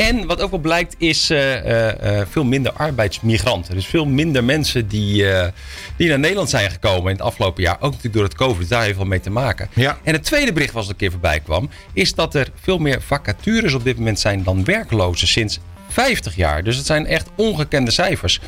En wat ook wel blijkt is eh, eh, eh, veel minder arbeidsmigranten. Dus veel minder mensen die, die naar Nederland zijn gekomen in het afgelopen jaar. Ook natuurlijk door het COVID, daar heeft wel mee te maken. Ja. En het tweede bericht wat er een keer voorbij kwam, is dat er veel meer vacatures op dit moment zijn dan werklozen sinds 50 jaar. Dus het zijn echt ongekende cijfers.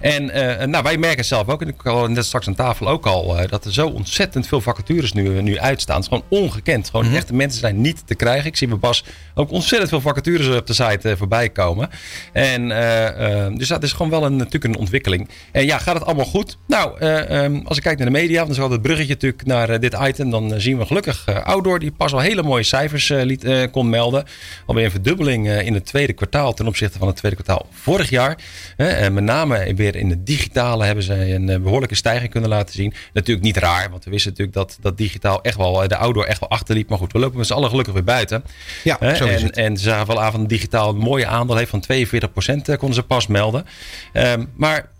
En eh, nou, wij merken zelf ook, en ik had net straks aan tafel ook al, eh, dat er zo ontzettend veel vacatures nu, nu uitstaan. Het is gewoon ongekend. Gewoon echte mensen zijn niet te krijgen. Ik zie bij Bas ook ontzettend veel vacatures op de site eh, voorbij komen. En, eh, eh, dus dat is gewoon wel een, natuurlijk een ontwikkeling. En ja, gaat het allemaal goed? Nou, eh, ehm, als ik kijk naar de media, dan is wel het bruggetje natuurlijk naar eh, dit item. Dan eh, zien we gelukkig eh, Outdoor, die pas al hele mooie cijfers eh, liet, eh, kon melden. Alweer een verdubbeling eh, in het tweede kwartaal ten opzichte van het tweede kwartaal vorig jaar. En met name weer in het digitale hebben ze een eh, behoorlijke stijging kunnen laten zien. Natuurlijk niet raar, want we wisten natuurlijk dat, dat digitaal echt wel, eh, de outdoor echt wel achterliep. Maar goed, we lopen met z'n allen gelukkig weer buiten. Ja, Hè, zo is en, het. en ze zagen wel aan van digitaal een mooie aandeel heeft van 42% eh, konden ze pas melden. Ehm, maar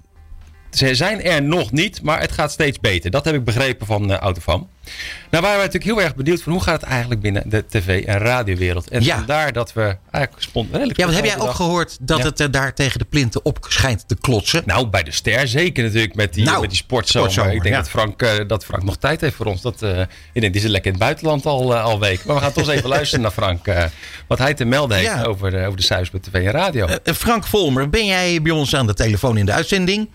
ze zijn er nog niet, maar het gaat steeds beter. Dat heb ik begrepen van uh, Autofam. Nou waren wij natuurlijk heel erg benieuwd van hoe gaat het eigenlijk binnen de tv- en radiowereld. En Ja. vandaar dat we eigenlijk spont redelijk Ja, want heb jij spontaan ook gehoord dat Ja. het eh, daar tegen de plinten op schijnt te klotsen? Nou, bij de ster zeker natuurlijk met die, Nou, met die sportzomer. sportzomer, ik denk ja. dat, Frank, eh, dat Frank nog tijd heeft voor ons. Dat, eh, ik denk, die zit lekker in het buitenland al, eh, al week. Maar we gaan toch eens even luisteren naar Frank. eh, wat hij te melden heeft Ja. over, de, over de cijfers bij tv en radio. Eh, Frank Volmer, ben jij bij ons aan de telefoon in de uitzending?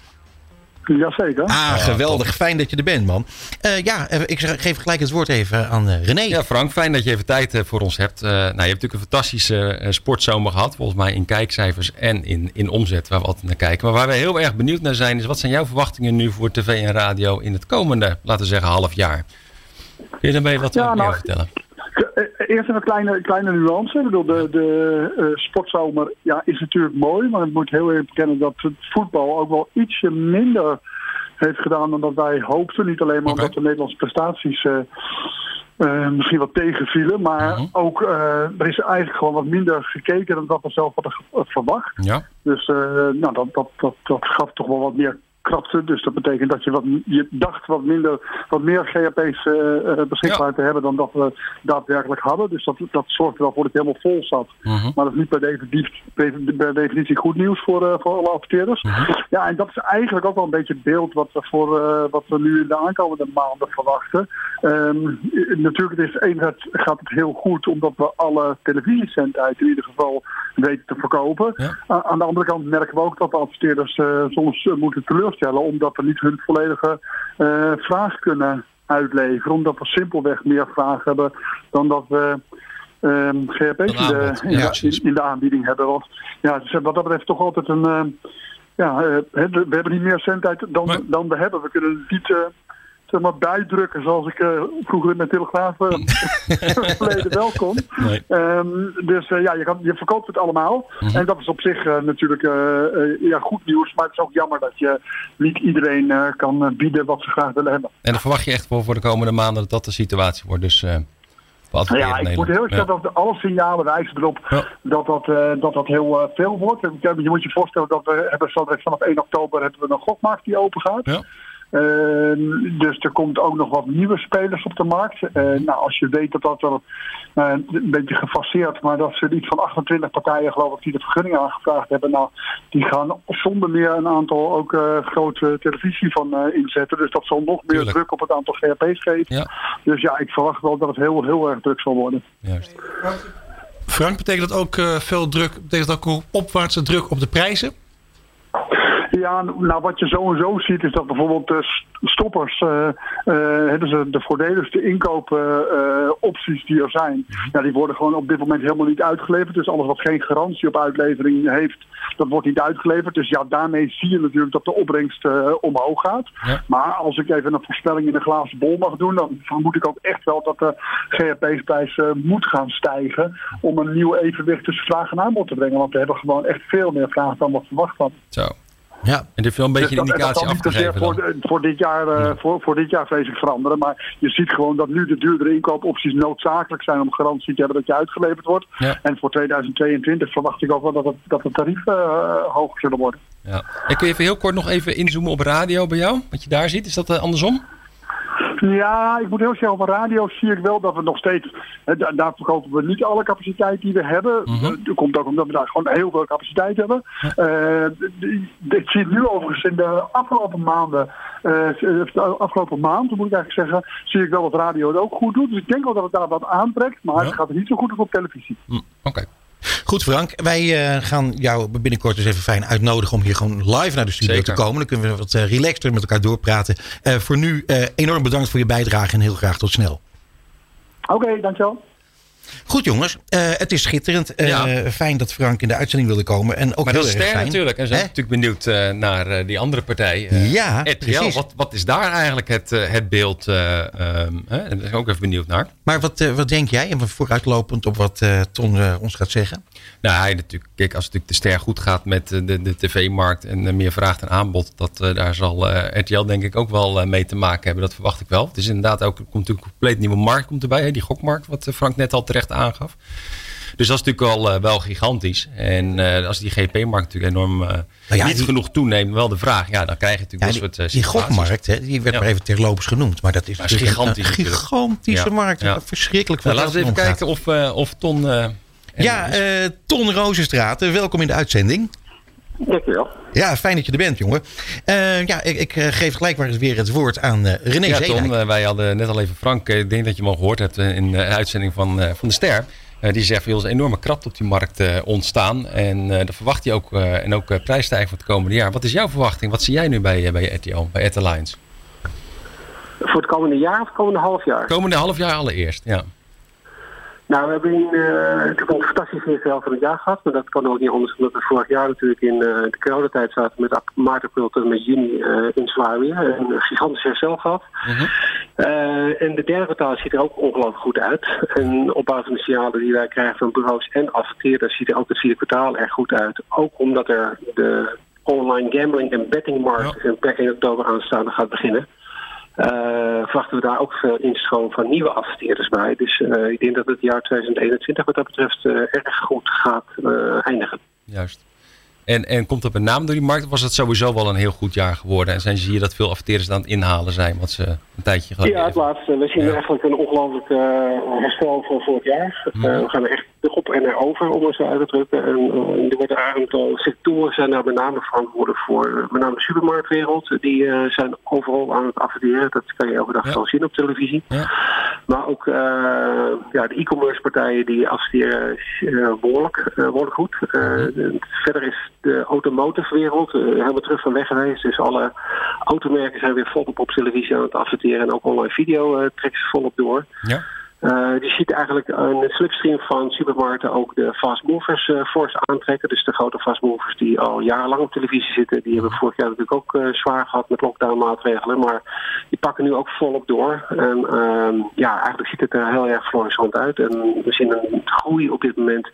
Jazeker. Ah, geweldig. Fijn dat je er bent, man. Eh, ja, eh, ik geef gelijk het woord even aan eh, René. Ja, Frank, fijn dat je even tijd voor ons hebt. Eh, nou, je hebt natuurlijk een fantastische sportzomer gehad. Volgens mij in kijkcijfers en in, in omzet, waar we altijd naar kijken. Maar waar we heel erg benieuwd naar zijn, is wat zijn jouw verwachtingen nu voor tv en radio in het komende, laten we zeggen, half jaar? Kun je daarbij wat Ja, meer nou, over vertellen? Eerst een kleine, kleine nuance. Ik bedoel, de, de eh, sportzomer ja, is natuurlijk mooi, maar ik moet heel eerlijk bekennen dat het voetbal ook wel ietsje minder heeft gedaan dan dat wij hoopten. Niet alleen maar omdat de Nederlandse prestaties eh, eh, misschien wat tegenvielen, maar Mhm. ook er is eigenlijk gewoon wat minder gekeken dan dat we zelf hadden verwacht. Ja, Dus nou, dat, dat, dat, dat gaf toch wel wat meer krapte. Dus dat betekent dat je, wat, je dacht wat, minder, wat meer GHP's eh, eh, beschikbaar Ja. te hebben dan dat we daadwerkelijk hadden. Dus dat, dat zorgde wel voor dat het helemaal vol zat. Mhm. Maar dat is niet per definitie, per definitie goed nieuws voor, eh, voor alle adverteerders. Mhm. Ja, en dat is eigenlijk ook wel een beetje het beeld wat we, voor, wat we nu in de aankomende maanden verwachten. I- natuurlijk, het is enerzijds gaat het heel goed omdat we alle televisiezendheid in ieder geval weten te verkopen. Ja. Aan de andere kant merken we ook dat de adverteerders soms moeten teleurstellen omdat we niet hun volledige eh, vraag kunnen uitleveren. Omdat we simpelweg meer vragen hebben dan dat we ehm GHP's in in, de- precies. in de aanbieding hebben. Want ja, dus wat dat betreft toch altijd een... eh, ja, eh, we hebben niet meer zendtijd dan, Maar- dan we hebben. We kunnen het niet eh, zeg maar, bijdrukken zoals ik eh, vroeger in mijn telegraaf eh, verleden wel kon. Nee. Ehm, dus eh, ja, je, kan, je verkoopt het allemaal. En dat is op zich natuurlijk ja, goed nieuws. Maar het is ook jammer dat je niet iedereen kan bieden wat ze graag willen hebben. en dan verwacht je echt voor, voor de komende maanden dat dat de situatie wordt. Dus Ja, ik moet heel erg dat alle signalen wijzen erop Ja. dat, dat, dat dat heel veel wordt. Je moet je voorstellen dat we hebben zo vanaf 1 oktober hebben we een gokmarkt die open gaat. Ja. Ehm, dus er komt ook nog wat nieuwe spelers op de markt. Eh, nou, als je weet dat dat er eh, een beetje gefaseerd, maar dat ze iets van 28 partijen geloof ik die de vergunning aangevraagd hebben. Nou, die gaan zonder meer een aantal ook eh, grote televisie van eh, inzetten. Dus dat zal nog meer Tuurlijk. druk op het aantal GHP's geven. Ja, Dus ja, ik verwacht wel dat het heel, heel erg druk zal worden. juist. Frank, betekent dat ook eh, veel druk, betekent dat ook opwaartse druk op de prijzen? Ja, nou wat je sowieso ziet is dat bijvoorbeeld de stoppers, eh eh, dus de, de voordeligste inkoopopties die er zijn, ja, die worden gewoon op dit moment helemaal niet uitgeleverd. Dus alles wat geen garantie op uitlevering heeft, dat wordt niet uitgeleverd. Dus ja, daarmee zie je natuurlijk dat de opbrengst eh, omhoog gaat. Ja. Maar als ik even een voorspelling in een glazen bol mag doen, dan vermoed ik ook echt wel dat de GHP-prijs eh, moet gaan stijgen om een nieuw evenwicht tussen vraag en aanbod te brengen. Want we hebben gewoon echt veel meer vraag dan wat verwacht hadden. Zo. Ja, En dit wel een beetje Dus dat- indicatie dat niet voor, de- voor, dit jaar, eh, voor, voor dit jaar vrees ik veranderen. Maar je ziet gewoon dat nu de duurdere inkoopopties noodzakelijk zijn om garantie te hebben dat je uitgeleverd wordt. Ja. En voor 2022 verwacht ik ook wel dat het, dat het tarieven eh, hoger zullen worden. Ja. En kun je even heel kort nog even inzoomen op radio bij jou? Wat je daar ziet, is dat eh, andersom? Ja, ik moet heel zeggen, over radio zie ik wel dat we nog steeds, hè, da- daar verkopen we niet alle capaciteit die we hebben. Mhm. Dat komt ook omdat we daar gewoon heel veel capaciteit hebben. Eh, ik zie het nu overigens in de afgelopen maanden, eh, de afgelopen maand moet ik eigenlijk zeggen, zie ik wel dat radio het ook goed doet. Dus ik denk wel dat het daar wat aantrekt, maar het gaat niet zo goed als op televisie. Hm, Oké. Goed Frank, wij eh, gaan jou binnenkort eens even fijn uitnodigen om hier gewoon live naar de studio Zeker. te komen. Dan kunnen we wat eh, relaxter met elkaar doorpraten. Eh, voor nu eh, enorm bedankt voor je bijdrage en heel graag tot snel. Oké, dankjewel. Goed jongens, eh, het is schitterend. Eh, Ja. Fijn dat Frank in de uitzending wilde komen. En ook Maar heel dat is erg ster fijn. natuurlijk. En zijn natuurlijk benieuwd eh, naar die andere partij. Ja, RTL. precies. Wat, wat is daar eigenlijk het, het beeld? eh, ehm, Daar ben ik ook even benieuwd naar. Maar wat, wat denk jij, en vooruitlopend op wat Ton ons gaat zeggen? Nou, hij natuurlijk, kijk, als het natuurlijk de ster goed gaat met de, de tv-markt en meer vraag en aanbod, dat, daar zal RTL denk ik ook wel mee te maken hebben. Dat verwacht ik wel. Het is inderdaad ook, er komt natuurlijk een compleet nieuwe markt komt erbij, hè, die gokmarkt, wat Frank net al terecht aangaf. Dus dat is natuurlijk wel, eh, wel gigantisch. En eh, als die GP-markt natuurlijk enorm eh, ja, niet die- genoeg toeneemt, wel de vraag, ja, dan krijg je natuurlijk Ja, soort die gokmarkt, hè, die werd Ja. maar even terloops genoemd. Maar dat is, Maar gigantisch een gigantische markt. Verschrikkelijk Nou, veel laten we even omgaat. kijken of, of Ton... Ja, Ton Rozenstraat, welkom in de uitzending. Dankjewel. Ja, fijn dat je er bent, jongen. Eh, ja, ik, ik eh, geef gelijk maar eens weer het woord aan eh, René Ja, eh, wij hadden net al even Frank, ik denk dat je hem al gehoord hebt in de uitzending van, eh, van de Ster. Eh, die zegt, er is een enorme krapte op die markt eh, ontstaan. En eh daar verwacht hij ook, eh, en ook prijsstijging voor het komende jaar. Wat is jouw verwachting? Wat zie jij nu bij, bij RTL, bij? Voor het komende jaar of het komende half jaar? Komende half jaar allereerst, ja. Nou, we hebben eh, natuurlijk een fantastische eerste helft van het jaar gehad. Maar dat kan ook niet anders omdat we vorig jaar natuurlijk in eh, de coronatijd zaten met maart, april tot en met juni eh, in weer. Een gigantisch herstel gehad. Eh, en de derde kwartaal ziet er ook ongelooflijk goed uit. En op basis van de signalen die wij krijgen van bureaus en adverteerders ziet er ook het vierde kwartaal erg goed uit. Ook omdat er de online gambling en bettingmarkt en per 1 oktober aanstaande gaat beginnen. Eh, verwachten we daar ook veel instroom van nieuwe adverteerders bij. Dus eh, ik denk dat het jaar 2021 wat dat betreft eh, erg goed gaat eh, eindigen. Juist. En, en komt dat met name door die markt? Of was het sowieso wel een heel goed jaar geworden? En zijn, zie je dat veel adverteerders aan het inhalen zijn? Wat ze een tijdje geleden Ja, het laatste. We zien Ja. eigenlijk een ongelooflijk eh, herstel van vorig jaar. Eh, we gaan er echt op en erover, om het zo uit te drukken. En eh, er worden een aantal sectoren zijn daar met name verantwoordelijk voor. Eh, met name de supermarktwereld. Die eh, zijn overal aan het adverteren. Dat kan je elke dag Ja. wel zien op televisie. Ja. Maar ook ja, de e-commerce partijen die adverteren eh, behoorlijk, eh, behoorlijk goed. De- verder is de automotive wereld helemaal terug van weg geweest. Dus alle automerken zijn weer volop op televisie aan het adverteren. En ook online video trekken ze volop door. Ja. Eh, je ziet eigenlijk een slipstream van supermarkten ook de fast movers eh fors aantrekken. Dus de grote fast movers die al jarenlang op televisie zitten, die hebben vorig jaar natuurlijk ook eh, zwaar gehad met lockdown maatregelen. Maar die pakken nu ook volop door. En ehm, ja, eigenlijk ziet het er heel erg florissant uit. En we zien een groei op dit moment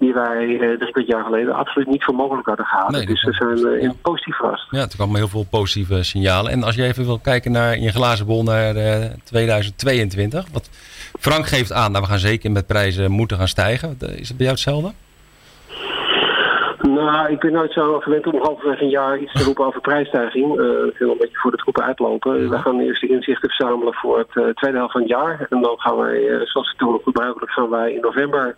die wij eh, drie kwart jaar geleden absoluut niet voor mogelijk hadden. Nee, dat dus we zijn in positief verrast. Ja, er kwamen heel veel positieve signalen. En als je even wil kijken naar in je glazen bol naar eh, 2022. Wat Frank geeft aan, nou, we gaan zeker met prijzen moeten gaan stijgen. Is het bij jou hetzelfde? Nou, ik ben nooit zo gewend om halverwege een jaar iets te roepen over prijsstijging. Eh ik wil een beetje voor de troepen uitlopen. We gaan eerst de inzichten verzamelen voor het eh, tweede helft van het jaar. En dan gaan wij, eh, zoals het toen gebruikelijk, gaan wij in november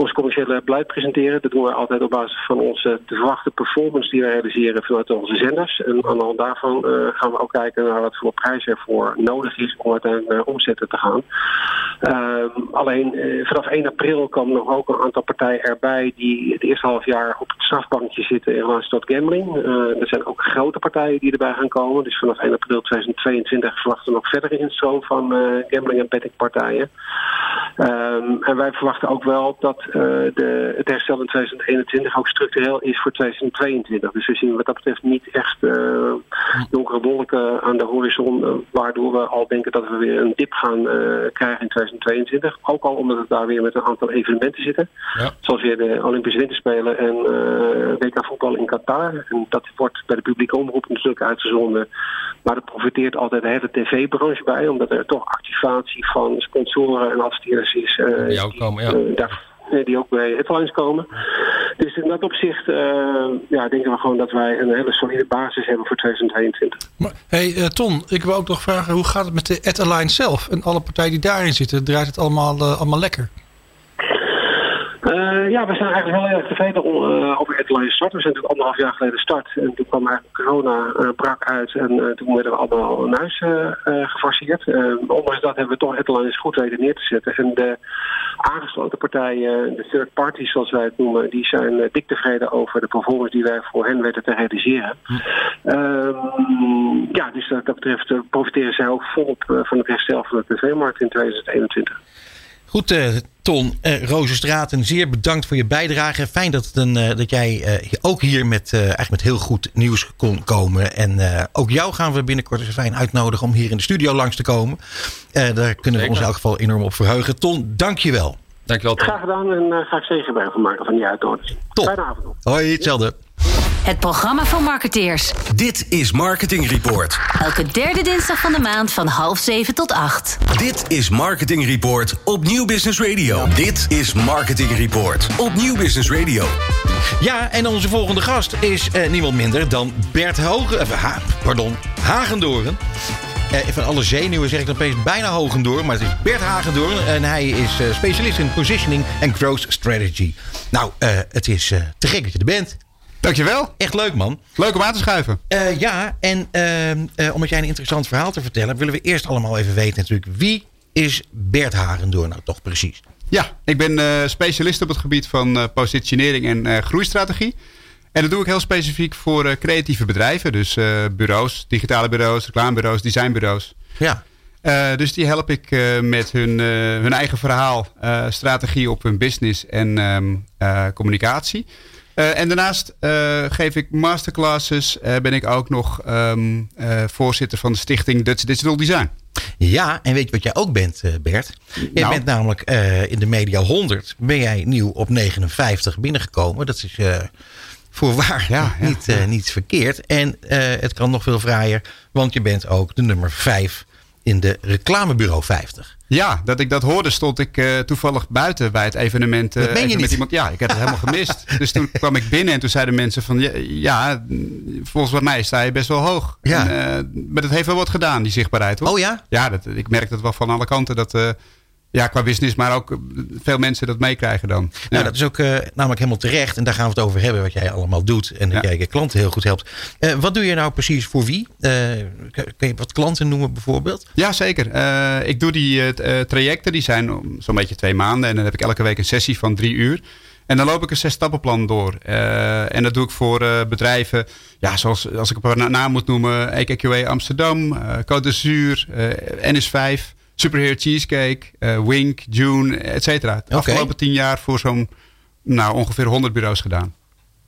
ons commerciële beleid presenteren. Dat doen we altijd op basis van onze te verwachte performance die we realiseren vanuit onze zenders. En aan de hand daarvan eh, gaan we ook kijken naar wat voor prijs ervoor nodig is om uiteindelijk naar omzetten te gaan. Ehm, alleen eh, vanaf 1 april komen nog ook een aantal partijen erbij die het eerste half jaar op het strafbankje zitten in relatie tot gambling. Eh, er zijn ook grote partijen die erbij gaan komen. Dus vanaf 1 april 2022 verwachten we nog verdere instroom van eh, gambling en bettingpartijen. Ehm, en wij verwachten ook wel dat eh, de, het herstel in 2021 ook structureel is voor 2022. Dus we zien wat dat betreft niet echt eh, donkere wolken aan de horizon, eh, waardoor we al denken dat we weer een dip gaan eh, krijgen in 2022. Ook al omdat we daar weer met een aantal evenementen zitten. Ja. Zoals weer de Olympische Winterspelen en eh, WK voetbal in Qatar. En dat wordt bij de publieke omroep natuurlijk uitgezonden. Maar er profiteert altijd de hele tv-branche bij, omdat er toch activatie van sponsoren en adverteerders is. eh, die, komen, ja. eh, daar, eh, die ook bij headlines komen. Dus in dat opzicht eh, ja, denken we gewoon dat wij een hele solide basis hebben voor 2022. Maar, hey, eh, Ton, ik wil ook nog vragen, hoe gaat het met de Ad Align zelf? En alle partijen die daarin zitten, draait het allemaal, eh, allemaal lekker? Eh, ja, we zijn eigenlijk heel erg tevreden uh, over Headline Start. We zijn natuurlijk anderhalf jaar geleden start. En toen kwam eigenlijk corona uh, brak uit. En uh, toen werden we allemaal naar huis gefaseerd. ondanks dat hebben we toch Headlines goed weten neer te zetten. En de aangesloten partijen, de third parties zoals wij het noemen... die zijn dik tevreden over de performance die wij voor hen weten te realiseren. Hm. ja, dus wat dat betreft profiteren zij ook volop van het herstel van de tv-markt in 2021. Goed, uh, Ton. Uh, Rozenstraten, zeer bedankt voor je bijdrage. Fijn dat, een, uh, dat jij ook hier met, eigenlijk met heel goed nieuws kon komen. En ook jou gaan we binnenkort eens fijn uitnodigen om hier in de studio langs te komen. daar kunnen we ons in elk geval enorm op verheugen. Ton, dank je wel. Dankjewel. Graag gedaan en ga ik zeker bij van maken van die uitnodiging. Top. Fijne avond nog. Hoi, hetzelfde. Het programma voor marketeers. Dit is Marketing Report. Elke derde dinsdag van de maand van half zeven tot acht. Dit is Marketing Report op Nieuw Business Radio. Dit is Marketing Report op Nieuw Business Radio. Ja, en onze volgende gast is uh, niemand minder dan Bert Hogen, uh, ha, pardon, Hagendoren. Uh, van alle zenuwen zeg ik dan opeens bijna Hogendoorn, maar het is Bert Hagendoorn en hij is uh, specialist in positioning en growth strategy. Nou, uh, het is te gek dat je er bent. Dankjewel. Echt leuk, man. Leuk om aan te schuiven. Uh, ja, en uh, uh, omdat jij een interessant verhaal te vertellen... willen we eerst allemaal even weten natuurlijk... wie is Bert Hagendoorn nou toch precies? Ja, ik ben specialist op het gebied van positionering en groeistrategie. En dat doe ik heel specifiek voor creatieve bedrijven. Dus bureaus, digitale bureaus, reclamebureaus, designbureaus. Ja. Uh, dus die help ik met hun, hun eigen verhaal, strategie op hun business en um, communicatie. En daarnaast geef ik masterclasses. Ben ik ook nog um, voorzitter van de stichting Dutch Digital Design. Ja, en weet je wat jij ook bent, Bert? Jij nou. bent namelijk in de Media 100. Ben jij nieuw op 59 binnengekomen. Dat is voorwaar ja, ja, niet, ja. niet verkeerd. En het kan nog veel fraaier, want je bent ook de nummer 5 in de reclamebureau 50. Ja, dat ik dat hoorde stond ik uh, toevallig buiten bij het evenement. Uh, dat ben je niet. Met iemand, ja, ik heb het helemaal gemist. Dus toen kwam ik binnen en toen zeiden mensen van... Ja, ja volgens mij sta je best wel hoog. Ja. En, uh, maar dat heeft wel wat gedaan, die zichtbaarheid. Hoor. Oh ja? Ja, dat, ik merk dat wel van alle kanten. Dat, ja, qua business, maar ook veel mensen dat meekrijgen dan. Nou, dat is ook uh, namelijk helemaal terecht. En daar gaan we het over hebben, wat jij allemaal doet. En dat ja. jij je klanten heel goed helpt. Uh, wat doe je nou precies voor wie? Uh, kun je wat klanten noemen bijvoorbeeld? Ja, zeker. ik doe die trajecten, die zijn zo'n beetje twee maanden. En dan heb ik elke week een sessie van drie uur. En dan loop ik een zes stappenplan door. en dat doe ik voor bedrijven, ja, zoals als ik een paar naam moet noemen. EKQA Amsterdam, Côte d'Azur, NS5... Superhero Cheesecake, uh, Wink, June, et cetera. De afgelopen tien jaar voor zo'n nou, ongeveer 100 bureaus gedaan.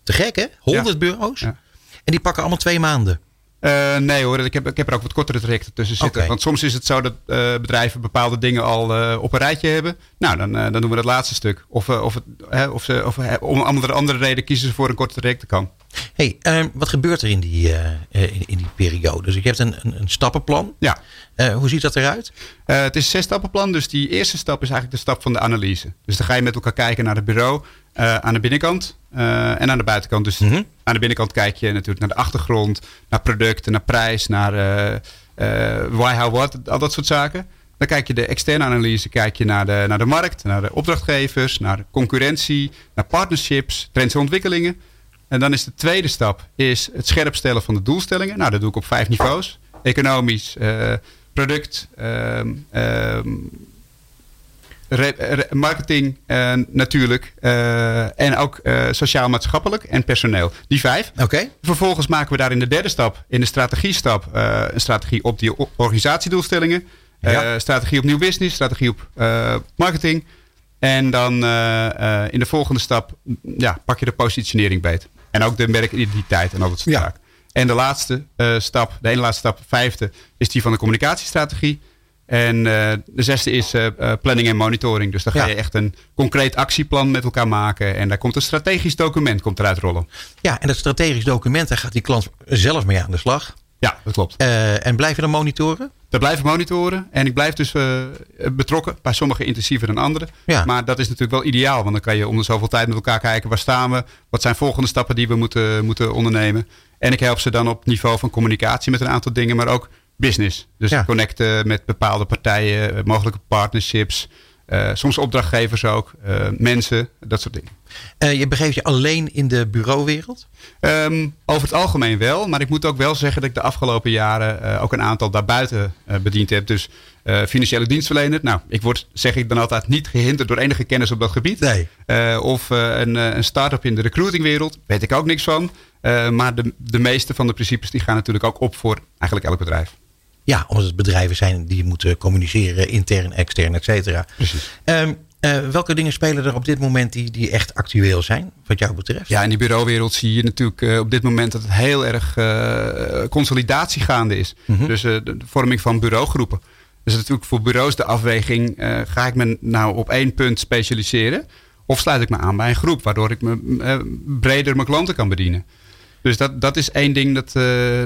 Te gek hè? 100 ja. bureaus? Ja. En die pakken allemaal twee maanden? Uh, nee hoor, ik heb, ik heb er ook wat kortere trajecten tussen zitten. Okay. Want soms is het zo dat uh, bedrijven bepaalde dingen al uh, op een rijtje hebben. Nou, dan, dan doen we dat laatste stuk. Of, of, het, of, ze, of om andere, andere reden kiezen ze voor een korte traject kan. hey, um, wat gebeurt er in die, in, in, die periode? Dus je hebt een, een, een stappenplan. Ja. Hoe ziet dat eruit? het is een zes stappenplan. Dus die eerste stap is eigenlijk de stap van de analyse. Dus dan ga je met elkaar kijken naar het bureau. Uh, aan de binnenkant en aan de buitenkant. Dus mm -hmm. aan de binnenkant kijk je natuurlijk naar de achtergrond, naar producten, naar prijs, naar why, how, what, al dat soort zaken. Dan kijk je de externe analyse, kijk je naar de, naar de markt, naar de opdrachtgevers, naar de concurrentie, naar partnerships, trends en ontwikkelingen. En dan is de tweede stap is het scherp stellen van de doelstellingen. Nou, dat doe ik op vijf niveaus. Economisch, product, um, um, Re, re, marketing uh, natuurlijk. Uh, en ook uh, sociaal-maatschappelijk en personeel. Die vijf. Oké. Okay. Vervolgens maken we daar in de derde stap, in de strategiestap, een strategie op die organisatiedoelstellingen. Ja. strategie op nieuw business, strategie op marketing. En dan in de volgende stap ja, pak je de positionering beet. En ook de merkidentiteit en al dat soort zaken. En de laatste stap, de ene laatste stap, vijfde, is die van de communicatiestrategie. En uh, de zesde is uh, planning en monitoring. Dus dan ga je echt een concreet actieplan met elkaar maken. En daar komt een strategisch document komt eruit rollen. Ja, en dat strategisch document, daar gaat die klant zelf mee aan de slag. Ja, dat klopt. Uh, en blijf je dan monitoren? dat blijf ik monitoren. En ik blijf dus uh, betrokken. Bij sommigen intensiever dan anderen. Ja. Maar dat is natuurlijk wel ideaal. Want dan kan je om de zoveel tijd met elkaar kijken. Waar staan we? Wat zijn volgende stappen die we moeten, moeten ondernemen? En ik help ze dan op niveau van communicatie met een aantal dingen. Maar ook business. Dus Ja. connecten met bepaalde partijen. eh, Mogelijke partnerships. Eh, soms opdrachtgevers ook. eh, mensen. Dat soort dingen. Eh, je begeeft je alleen in de bureauwereld? Ehm, over het algemeen wel. Maar ik moet ook wel zeggen dat ik de afgelopen jaren ook een aantal daarbuiten bediend heb. Dus financiële dienstverlener. Nou, ik word, zeg ik dan altijd, niet gehinderd door enige kennis op dat gebied. Nee. Of een, een start-up in de recruitingwereld. Weet ik ook niks van. Maar de, de meeste van de principes die gaan natuurlijk ook op voor eigenlijk elk bedrijf. Ja, omdat het bedrijven zijn die moeten communiceren, intern, extern, et cetera. Ehm, eh, welke dingen spelen er op dit moment die, die echt actueel zijn, wat jou betreft? Ja, in die bureauwereld zie je natuurlijk eh, op dit moment dat het heel erg eh, consolidatie gaande is. Dus eh, de, de vorming van bureaugroepen. Dus natuurlijk voor bureaus de afweging, ga ik me nou op één punt specialiseren? Of sluit ik me aan bij een groep, waardoor ik me, breder mijn klanten kan bedienen? Dus dat, dat is één ding dat,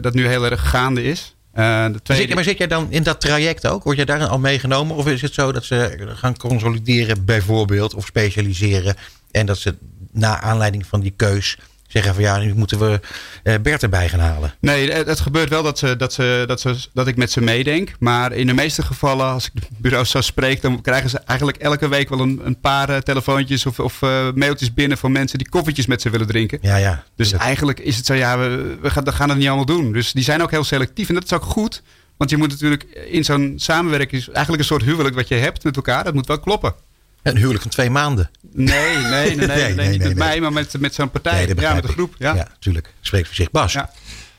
dat nu heel erg gaande is. Eh, tweede, Zit, maar zit jij dan in dat traject ook? Word jij daar al meegenomen? Of is het zo dat ze gaan consolideren bijvoorbeeld of specialiseren en dat ze na aanleiding van die keus zeggen van ja, nu moeten we eh, Bert erbij gaan halen? Nee, het, het gebeurt wel dat, ze, dat, ze, dat, ze, dat ik met ze meedenk. Maar in de meeste gevallen, als ik de bureaus zo spreek, dan krijgen ze eigenlijk elke week wel een, een paar eh, telefoontjes of, of eh, mailtjes binnen van mensen die koffietjes met ze willen drinken. Ja, ja. Dus Dat- eigenlijk is het zo, ja, we, we, gaan, we gaan het niet allemaal doen. Dus die zijn ook heel selectief en dat is ook goed. Want je moet natuurlijk in zo'n samenwerking, eigenlijk een soort huwelijk wat je hebt met elkaar, dat moet wel kloppen. Een huwelijk van twee maanden. Nee, nee, nee, nee, nee, Nee, nee, niet nee, met nee. mij, maar met, met zo'n partij. Nee, dat ja, met een ik. groep. Ja. Ja, natuurlijk. Spreekt voor zich Bas. Ja.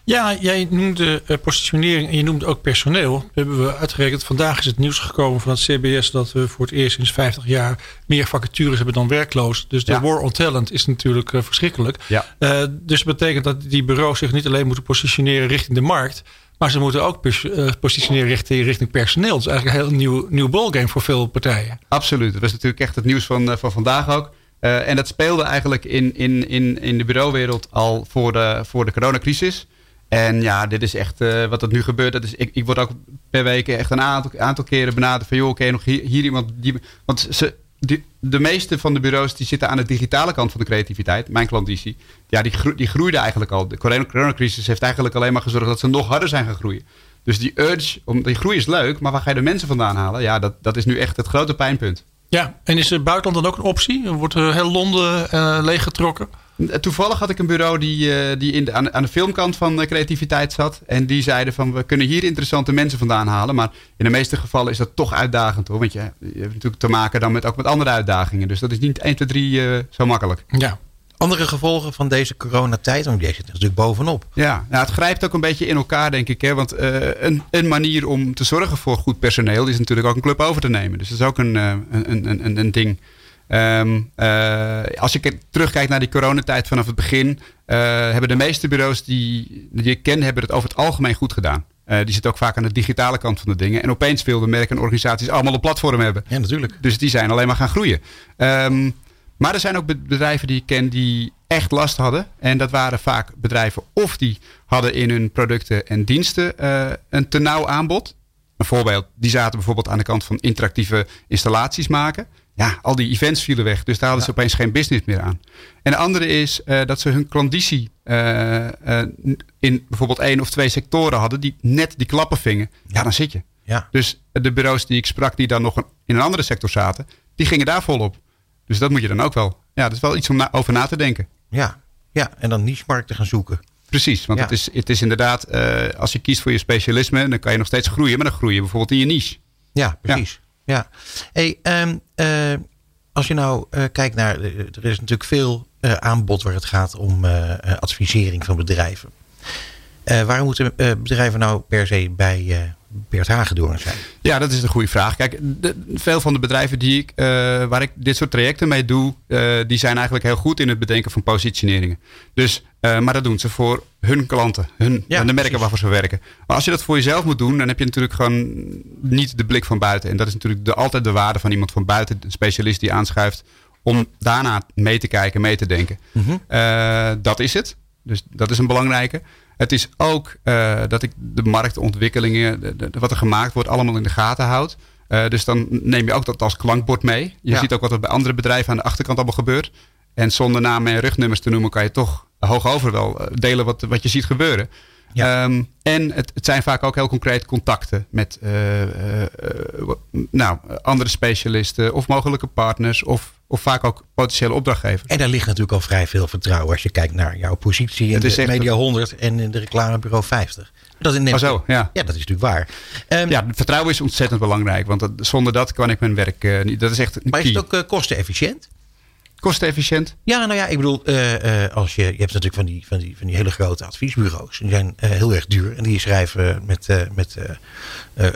Ja, jij noemde eh, positionering en je noemde ook personeel. We hebben we uitgerekend. Vandaag is het nieuws gekomen van het CBS dat we voor het eerst sinds 50 jaar meer vacatures hebben dan werkloos. Dus de Ja. war on talent is natuurlijk eh, verschrikkelijk. Ja. Eh, dus dat betekent dat die bureaus zich niet alleen moeten positioneren richting de markt. Maar ze moeten ook eh, positioneren richting, richting personeel. Dat is eigenlijk een heel nieuw, nieuw ballgame voor veel partijen. Absoluut. Dat was natuurlijk echt het nieuws van, eh, van vandaag ook. Eh, en dat speelde eigenlijk in, in, in, in de bureauwereld al voor de, voor de coronacrisis. En ja, dit is echt wat er nu gebeurt. Dat is, ik, ik word ook per week echt een aantal, aantal keren benaderd van... joh, je nog hier, hier iemand die... Want ze, die, de meeste van de bureaus die zitten aan de digitale kant van de creativiteit. Mijn klanditie. Ja, die, gro die groeide eigenlijk al. De corona- coronacrisis heeft eigenlijk alleen maar gezorgd dat ze nog harder zijn gaan groeien. Dus die urge, om, die groei is leuk, maar waar ga je de mensen vandaan halen? Ja, dat, dat is nu echt het grote pijnpunt. Ja, en is het buitenland dan ook een optie? Wordt eh, heel Londen eh, leeggetrokken? Toevallig had ik een bureau die, eh, die in de, aan, de- aan de filmkant van eh, creativiteit zat. En die zeiden van we kunnen hier interessante mensen vandaan halen. Maar in de meeste gevallen is dat toch uitdagend hoor. Want je, je hebt natuurlijk te maken dan met, ook met andere uitdagingen. Dus dat is niet 1, 2, 3 eh, zo makkelijk. Ja. Andere gevolgen van deze coronatijd, want jij zit er natuurlijk bovenop. Ja, nou, het grijpt ook een beetje in elkaar, denk ik. Hè? Want eh, een, een manier om te zorgen voor goed personeel is natuurlijk ook een club over te nemen. Dus dat is ook een, een, een, een, een ding. Ehm, eh, als ik terugkijk naar die coronatijd vanaf het begin, eh, hebben de meeste bureaus die, die ik ken, hebben het over het algemeen goed gedaan. Eh, die zitten ook vaak aan de digitale kant van de dingen. En opeens wilden merken en organisaties allemaal een platform hebben. Ja, natuurlijk. Dus die zijn alleen maar gaan groeien. Ehm, maar er zijn ook be- bedrijven die ik ken die echt last hadden. En dat waren vaak bedrijven of die hadden in hun producten en diensten een te nauw aanbod. Een voorbeeld, die zaten bijvoorbeeld aan de kant van interactieve installaties maken. Ja, al die events vielen weg, dus daar hadden ze opeens geen business meer aan. En de andere is eh, dat ze hun klanditie eh, eh, in bijvoorbeeld één of twee sectoren hadden die net die klappen vingen. Ja, dan zit je. Ja. Dus de bureaus die ik sprak, die dan nog in een andere sector zaten, die gingen daar volop. Dus dat moet je dan ook wel. Ja, dat is wel iets om na- over na te denken. Ja. ja, en dan niche-markten gaan zoeken. Precies, want Ja. het, is, het is inderdaad, als je kiest voor je specialisme, dan kan je nog steeds groeien, maar dan groei je bijvoorbeeld in je niche. Ja, precies. Ja. Hey, ehm, eh, als je nou eh, kijkt naar, eh, er is natuurlijk veel aanbod waar het gaat om advisering van bedrijven. Waarom moeten bedrijven nou per se bij Bert Hagedorn zijn? Ja, dat is een goede vraag. Kijk, de- veel van de bedrijven die ik, eh, waar ik dit soort trajecten mee doe, eh, die zijn eigenlijk heel goed in het bedenken van positioneringen. Dus, eh, maar dat doen ze voor hun klanten, hun, Ja, de merken waarvoor ze werken. Maar als je dat voor jezelf moet doen, dan heb je natuurlijk gewoon niet de blik van buiten. En dat is natuurlijk de, altijd de waarde van iemand van buiten, een specialist die aanschuift, om daarna mee te kijken, mee te denken. Mhm. Dat is het. Dus dat is een belangrijke. Het is ook eh, dat ik de marktontwikkelingen, de, de- wat er gemaakt wordt, allemaal in de gaten houd. Eh, dus dan neem je ook dat als klankbord mee. Je Ja. ziet ook wat er bij andere bedrijven aan de achterkant allemaal gebeurt. En zonder namen en rugnummers te noemen, kan je toch hoogover wel eh, delen wat, wat je ziet gebeuren. Ja. Ehm, en het, het zijn vaak ook heel concreet contacten met eh, eh, eh, nou, andere specialisten of mogelijke partners of, of vaak ook potentiële opdrachtgevers. En daar ligt natuurlijk al vrij veel vertrouwen als je kijkt naar jouw positie in de Media 100 en in de reclamebureau 50. Dat is, Oh zo, ja. ja, dat is natuurlijk waar. Ehm, Ja, vertrouwen is ontzettend belangrijk. Want dat- zonder dat kan ik mijn werk niet. Dat is echt maar is het ook kostenefficiënt? Kostenefficiënt? Ja, nou ja, ik bedoel, eh, eh, als je, je hebt natuurlijk van die, van, die, van die hele grote adviesbureaus. Die zijn eh, heel erg duur. En die schrijven met, met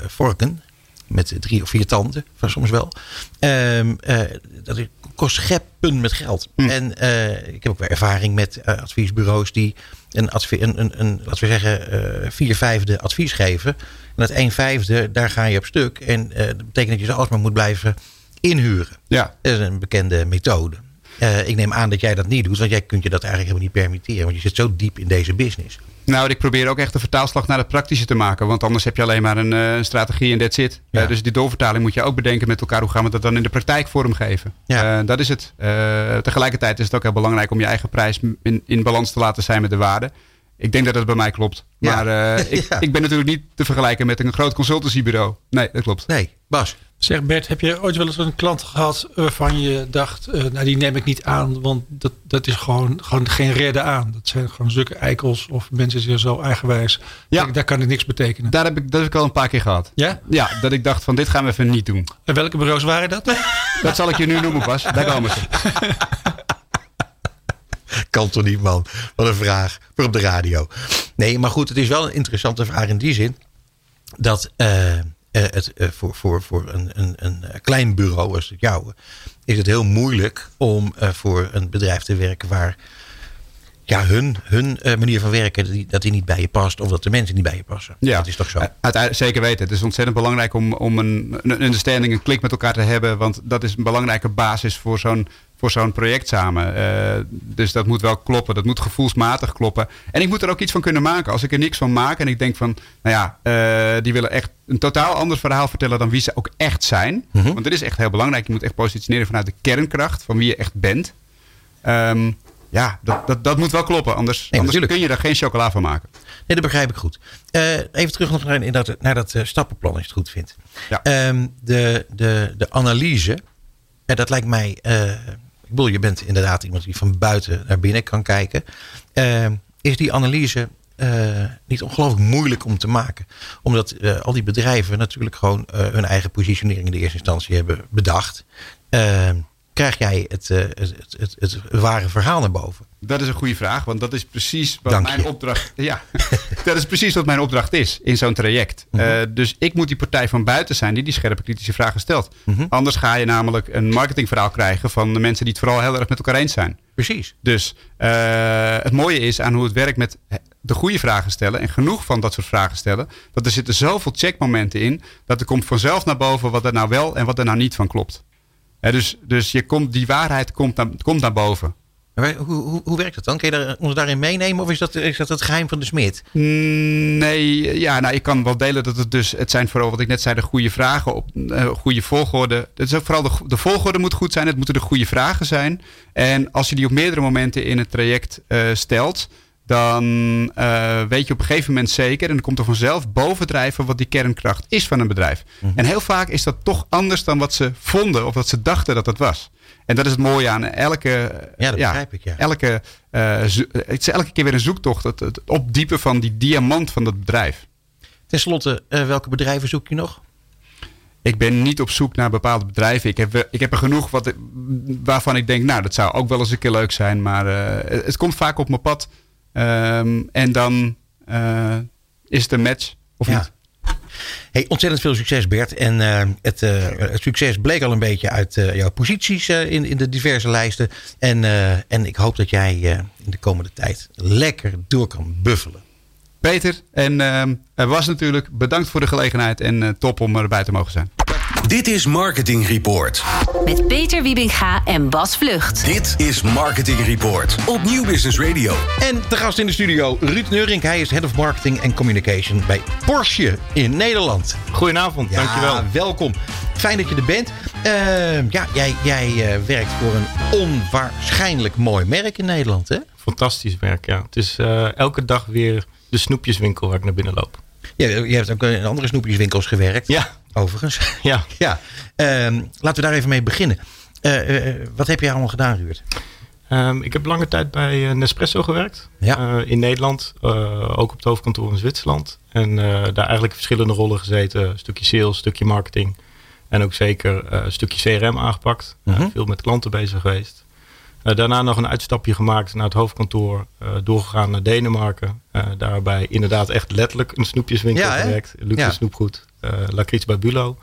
vorken. Met drie of vier tanden, van soms wel. Ehm, eh, dat kost scheppen met geld. Hm. En ik heb ook wel ervaring met adviesbureaus die een, advie- een, een, een, laten we zeggen, vier vijfde advies geven. En dat een vijfde, daar ga je op stuk. En dat betekent dat je ze alsmaar moet blijven inhuren. Ja. Dat is een bekende methode. Eh, ik neem aan dat jij dat niet doet, want jij kunt je dat eigenlijk helemaal niet permitteren. Want je zit zo diep in deze business. Nou, ik probeer ook echt de vertaalslag naar het praktische te maken. Want anders heb je alleen maar een eh, strategie en that's it. Ja. Eh, dus die doorvertaling moet je ook bedenken met elkaar. Hoe gaan we dat dan in de praktijk vormgeven? Ja. Dat is het. Tegelijkertijd is het ook heel belangrijk om je eigen prijs in, in balans te laten zijn met de waarde. Ik denk dat dat bij mij klopt. Ja. Maar ik, Ja. ik ben natuurlijk niet te vergelijken met een groot consultancybureau. Nee, dat klopt. Nee, Bas. Zeg Bert, heb je ooit wel eens een klant gehad waarvan je dacht, eh, nou die neem ik niet aan, want dat, dat is gewoon, gewoon geen redden aan. Dat zijn gewoon zulke eikels of mensen die zijn zo eigenwijs. Ja. Daar, daar kan het niks betekenen. Daar heb ik, dat heb ik al een paar keer gehad. Ja? Ja, dat ik dacht van dit gaan we even niet doen. En welke bureaus waren dat? Dat zal ik je nu noemen, Bas. Daar komen ze. Kan toch niet, man? Wat een vraag. Voor op de radio. Nee, maar goed, het is wel een interessante vraag in die zin. Dat eh, eh, het eh, voor, voor, voor een, een, een eh, klein bureau als het jouwe... is het heel moeilijk om eh, voor een bedrijf te werken... waar ja, hun, hun eh, manier van werken, die, dat die niet bij je past... of dat de mensen niet bij je passen. Ja. Dat is toch zo? Uiteindelijk- zeker weten. Het is ontzettend belangrijk om, om een, een understanding, een klik met elkaar te hebben. Want dat is een belangrijke basis voor zo'n, voor zo'n project samen. Uh, dus dat moet wel kloppen. Dat moet gevoelsmatig kloppen. En ik moet er ook iets van kunnen maken. Als ik er niks van maak en ik denk van, nou ja, uh, die willen echt een totaal ander verhaal vertellen dan wie ze ook echt zijn. Mhm. Want dat is echt heel belangrijk. Je moet echt positioneren vanuit de kernkracht van wie je echt bent. Um, ja, dat, dat, dat moet wel kloppen. Anders, Nee, anders kun je daar geen chocola van maken. Nee, dat begrijp ik goed. Uh, even terug nog naar, dat, naar dat stappenplan, als je het goed vindt. Ja. Um, de, de, de analyse, en dat lijkt mij... Bedoel, je bent inderdaad iemand die van buiten naar binnen kan kijken. is die analyse niet ongelooflijk moeilijk om te maken? Omdat al die bedrijven natuurlijk gewoon hun eigen positionering in de eerste instantie hebben bedacht. Krijg jij het, het, het, het, ware verhaal naar boven? Dat is een goede vraag, want dat is precies wat Dank mijn je. opdracht. Ja, dat is precies wat mijn opdracht is in zo'n traject. Mhm. Uh, dus ik moet die partij van buiten zijn die die scherpe kritische vragen stelt. Mhm. Anders ga je namelijk een marketingverhaal krijgen van de mensen die het vooral heel erg met elkaar eens zijn. Precies. Dus uh, het mooie is aan hoe het werkt met de goede vragen stellen en genoeg van dat soort vragen stellen, dat er zitten zoveel checkmomenten in dat er komt vanzelf naar boven wat er nou wel en wat er nou niet van klopt. He, dus dus je komt, die waarheid komt naar, komt naar boven. Maar hoe, hoe, hoe werkt dat dan? Kun je daar, ons daarin meenemen of is dat, is dat het geheim van de smid? Mm, Nee, ja, nou, ik kan wel delen dat het dus, het zijn vooral wat ik net zei, de goede vragen op uh, goede volgorde. Het is ook vooral de, de volgorde moet goed zijn, het moeten de goede vragen zijn. En als je die op meerdere momenten in het traject uh, stelt, dan uh, weet je op een gegeven moment zeker, en dan komt er vanzelf bovendrijven wat die kernkracht is van een bedrijf. Mhm. Mm -hmm. En heel vaak is dat toch anders dan wat ze vonden of wat ze dachten dat het was. En dat is het mooie aan elke. Ja, dat begrijp ik. Ja. Elke, uh, het is elke keer weer een zoektocht. Het, het, opdiepen van die diamant van dat bedrijf. Ten slotte, uh, welke bedrijven zoek je nog? Ik ben niet op zoek naar bepaalde bedrijven. Ik heb, ik heb er genoeg wat, waarvan ik denk, nou, dat zou ook wel eens een keer leuk zijn. Maar uh, het komt vaak op mijn pad. Um, en dan is het een match of ja. niet. Hey, ontzettend veel succes Bert. En het, uh, het, succes bleek al een beetje uit uh, jouw posities in, in de diverse lijsten. En, en ik hoop dat jij in de komende tijd lekker door kan buffelen. Peter, en was natuurlijk bedankt voor de gelegenheid en top om erbij te mogen zijn. Dit is Marketing Report. Met Peter Wiebinga en Bas Vlucht. Dit is Marketing Report op Nieuw Business Radio. En de gast in de studio, Ruud Neurink. Hij is Head of Marketing en Communication bij Porsche in Nederland. Goedenavond, Ja, dankjewel. welkom. Fijn dat je er bent. Eh, ja, jij, jij eh, werkt voor een onwaarschijnlijk mooi merk in Nederland, hè? Fantastisch werk, ja. Het is eh, elke dag weer de snoepjeswinkel waar ik naar binnen loop. Je, je hebt ook in andere snoepjeswinkels gewerkt. Ja. Overigens. Ja. ja. Ehm, laten we daar even mee beginnen. Eh, eh, wat heb je allemaal gedaan, Ruud? Ehm, ik heb lange tijd bij eh, Nespresso gewerkt. Ja. Eh, in Nederland, eh, ook op het hoofdkantoor in Zwitserland. En eh, daar eigenlijk verschillende rollen gezeten. Een stukje sales, stukje marketing. En ook zeker eh, een stukje CRM aangepakt. Eh, Mhm. veel met klanten bezig geweest. Eh, daarna nog een uitstapje gemaakt naar het hoofdkantoor. eh, doorgegaan naar Denemarken. Eh, daarbij inderdaad echt letterlijk een snoepjeswinkel Ja, gewerkt. Luxe Ja. snoepgoed. Eh Lakritz bij Bulo.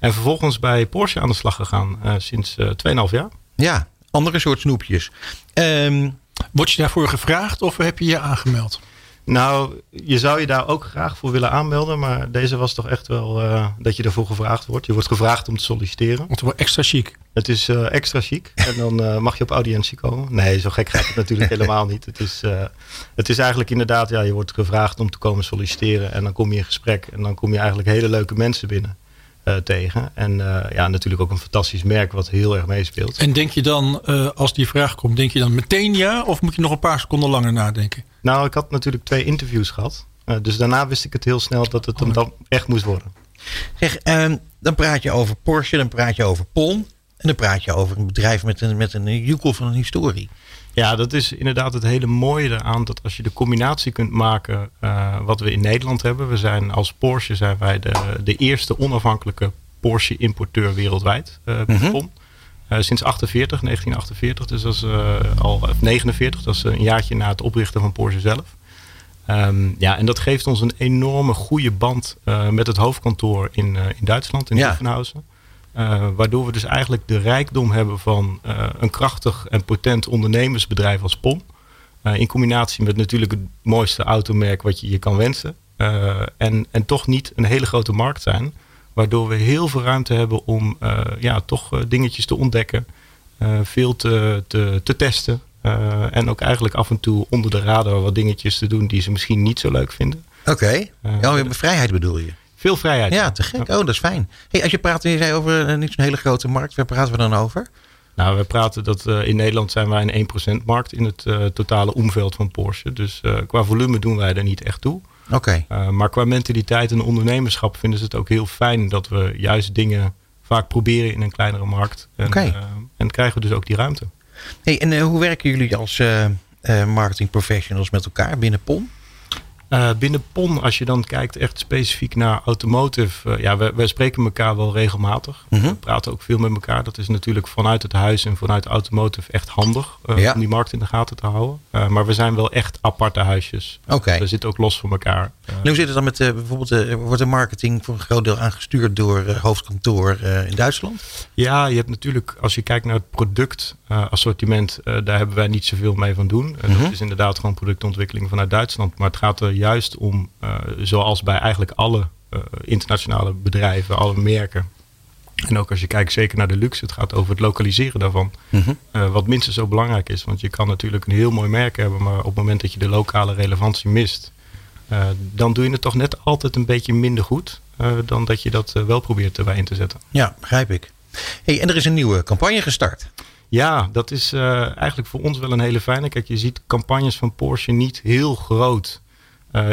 En vervolgens bij Porsche aan de slag gegaan eh, sinds eh 2,5 jaar. Ja, andere soort snoepjes. Ehm, Word je daarvoor gevraagd of heb je je aangemeld? Nou, je zou je daar ook graag voor willen aanmelden. Maar deze was toch echt wel eh, dat je ervoor gevraagd wordt. Je wordt gevraagd om te solliciteren. Want het wordt extra chic. Het is eh, extra chic. En dan eh, mag je op audiëntie komen. Nee, zo gek gaat het natuurlijk helemaal niet. Het is, het is eigenlijk inderdaad, ja, je wordt gevraagd om te komen solliciteren. En dan kom je in gesprek. En dan kom je eigenlijk hele leuke mensen binnen tegen. En eh, ja, natuurlijk ook een fantastisch merk wat heel erg meespeelt. En denk je dan, eh, als die vraag komt, denk je dan meteen ja? Of moet je nog een paar seconden langer nadenken? Nou, ik had natuurlijk twee interviews gehad. Eh, dus daarna wist ik het heel snel dat het hem dan echt moest worden. zeg, ehm, dan praat je over Porsche, dan praat je over PON. En dan praat je over een bedrijf met een, met een joekel van een historie. Ja, dat is inderdaad het hele mooie eraan. Dat als je de combinatie kunt maken eh, wat we in Nederland hebben. We zijn als Porsche zijn wij de, de eerste onafhankelijke Porsche importeur wereldwijd. eh Mhm. Eh, sinds 48, 1948. Dus dat is al of 49. Dat is een jaartje na het oprichten van Porsche zelf. Ehm, ja, en dat geeft ons een enorme goede band met het hoofdkantoor in, in Duitsland, in Ja. Eh, waardoor we dus eigenlijk de rijkdom hebben van eh, een krachtig en potent ondernemersbedrijf als POM. Eh, in combinatie met natuurlijk het mooiste automerk wat je je kan wensen. En, en toch niet een hele grote markt zijn. Waardoor we heel veel ruimte hebben om ja, toch dingetjes te ontdekken. veel te, te, te testen. en ook eigenlijk af en toe onder de radar wat dingetjes te doen die ze misschien niet zo leuk vinden. Oké. Oh, je- vrijheid bedoel je? Veel vrijheid. Ja, te gek. Oh, dat is fijn. Hey, als je praat, je zei over eh, niet zo'n hele grote markt. Waar praten we dan over? Nou, we praten dat eh, in Nederland zijn wij een 1% markt in het eh, totale omveld van Porsche. Dus qua volume doen wij er niet echt toe. Oké. Maar qua mentaliteit en ondernemerschap vinden ze het ook heel fijn dat we juist dingen vaak proberen in een kleinere markt. En, en krijgen we dus ook die ruimte. Hey, en hoe werken jullie als marketing professionals met elkaar binnen PON? Uh, binnen PON, als je dan kijkt echt specifiek naar automotive, uh, ja, wij, wij, spreken elkaar wel regelmatig. Mhm. We praten ook veel met elkaar. Dat is natuurlijk vanuit het huis en vanuit automotive echt handig uh, ja. om die markt in de gaten te houden. Maar we zijn wel echt aparte huisjes. Oké. Okay. We zitten ook los van elkaar. Hoe zit het dan met bijvoorbeeld, wordt de marketing voor een groot deel aangestuurd door hoofdkantoor in Duitsland? Ja, je hebt natuurlijk, als je kijkt naar het productassortiment, daar hebben wij niet zoveel mee van doen. Mhm. Dat is inderdaad gewoon productontwikkeling vanuit Duitsland. Maar het gaat er juist om, uh, zoals bij eigenlijk alle uh, internationale bedrijven, alle merken. En ook als je kijkt zeker naar de luxe, het gaat over het lokaliseren daarvan. Mhm. Uh, wat minstens zo belangrijk is. Want je kan natuurlijk een heel mooi merk hebben, maar op het moment dat je de lokale relevantie mist, uh, dan doe je het toch net altijd een beetje minder goed uh, dan dat je dat wel probeert erbij in te zetten. Ja, begrijp ik. Hey, en er is een nieuwe campagne gestart. Ja, dat is eigenlijk voor ons wel een hele fijne. Kijk, je ziet campagnes van Porsche niet heel groot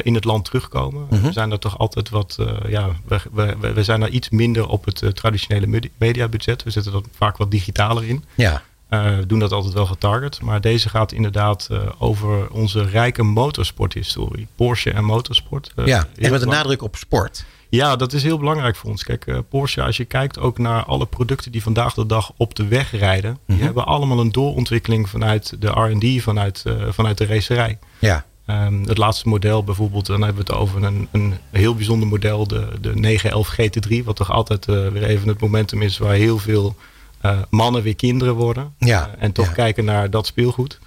in het land terugkomen. Mhm. We zijn er toch altijd wat, uh, ja, we, we, we, zijn er iets minder op het uh, traditionele mediabudget. We zitten er vaak wat digitaler in. Ja. we doen dat altijd wel getarget. Maar deze gaat inderdaad over onze rijke motorsporthistorie. Porsche en motorsport. ja, en met een nadruk op sport. Ja, dat is heel belangrijk voor ons. Kijk, Porsche, als je kijkt ook naar alle producten die vandaag de dag op de weg rijden, mm -hmm. die hebben allemaal een doorontwikkeling vanuit de RD, vanuit, vanuit de racerij. Ja. Um, het laatste model bijvoorbeeld, dan hebben we het over een, een heel bijzonder model, de, de 911 GT3, wat toch altijd uh, weer even het momentum is waar heel veel uh, mannen weer kinderen worden. Ja. en toch ja. kijken naar dat speelgoed.